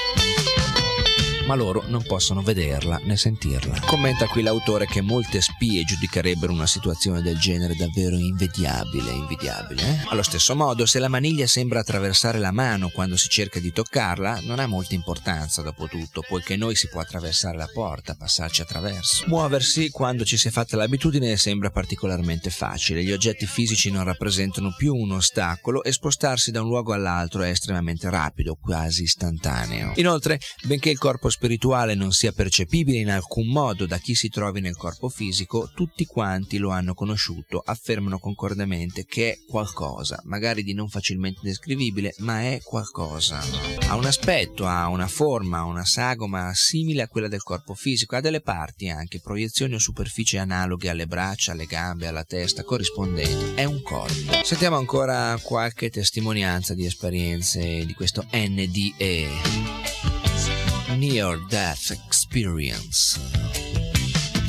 ma loro non possono vederla né sentirla. Commenta qui l'autore che molte spie giudicherebbero una situazione del genere davvero invidiabile, invidiabile. Eh? Allo stesso modo, se la maniglia sembra attraversare la mano quando si cerca di toccarla, non ha molta importanza dopo tutto, poiché noi si può attraversare la porta, passarci attraverso. Muoversi quando ci si è fatta l'abitudine sembra particolarmente facile, gli oggetti fisici non rappresentano più un ostacolo e spostarsi da un luogo all'altro è estremamente rapido, quasi istantaneo. Inoltre, benché il corpo spirituale non sia percepibile in alcun modo da chi si trovi nel corpo fisico, tutti quanti lo hanno conosciuto affermano concordemente che è qualcosa, magari di non facilmente descrivibile, ma è qualcosa. Ha un aspetto, ha una forma, ha una sagoma simile a quella del corpo fisico, ha delle parti anche, proiezioni o superfici analoghe alle braccia, alle gambe, alla testa, corrispondenti. È un corpo. Sentiamo ancora qualche testimonianza di esperienze di questo NDE. Near Death Experience.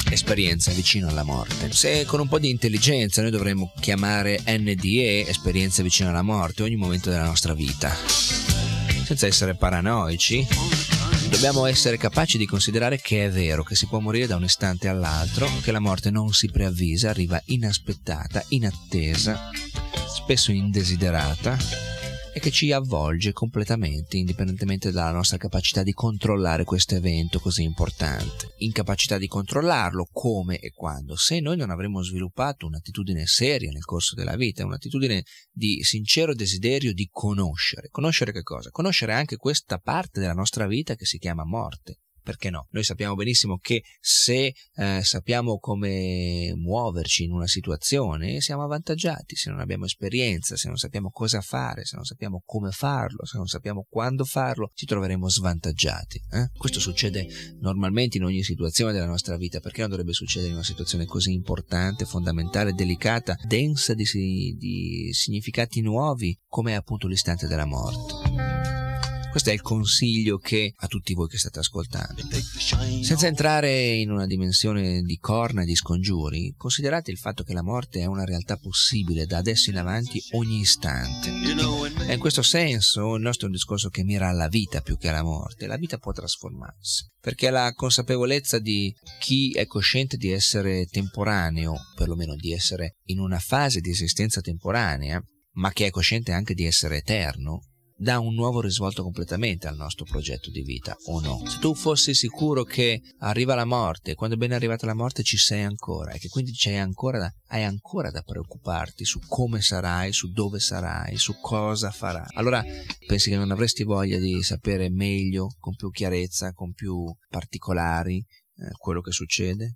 Esperienza vicino alla morte. Se con un po' di intelligenza noi dovremmo chiamare NDE esperienza vicino alla morte ogni momento della nostra vita. Senza essere paranoici, dobbiamo essere capaci di considerare che è vero che si può morire da un istante all'altro, che la morte non si preavvisa, arriva inaspettata, inattesa, spesso indesiderata e che ci avvolge completamente, indipendentemente dalla nostra capacità di controllare questo evento così importante. Incapacità di controllarlo come e quando. Se noi non avremo sviluppato un'attitudine seria nel corso della vita, un'attitudine di sincero desiderio di conoscere. Conoscere che cosa? Conoscere anche questa parte della nostra vita che si chiama morte perché no? Noi sappiamo benissimo che se eh, sappiamo come muoverci in una situazione siamo avvantaggiati, se non abbiamo esperienza, se non sappiamo cosa fare, se non sappiamo come farlo, se non sappiamo quando farlo, ci troveremo svantaggiati. Eh? Questo succede normalmente in ogni situazione della nostra vita, perché non dovrebbe succedere in una situazione così importante, fondamentale, delicata, densa di, di significati nuovi come è appunto l'istante della morte? Questo è il consiglio che a tutti voi che state ascoltando. Senza entrare in una dimensione di corna e di scongiuri, considerate il fatto che la morte è una realtà possibile da adesso in avanti ogni istante. E in questo senso il nostro è un discorso che mira alla vita più che alla morte. La vita può trasformarsi, perché la consapevolezza di chi è cosciente di essere temporaneo, perlomeno di essere in una fase di esistenza temporanea, ma che è cosciente anche di essere eterno, dà un nuovo risvolto completamente al nostro progetto di vita, o no? Se tu fossi sicuro che arriva la morte, quando è ben arrivata la morte ci sei ancora, e che quindi ancora da, hai ancora da preoccuparti su come sarai, su dove sarai, su cosa farai, allora pensi che non avresti voglia di sapere meglio, con più chiarezza, con più particolari, eh, quello che succede?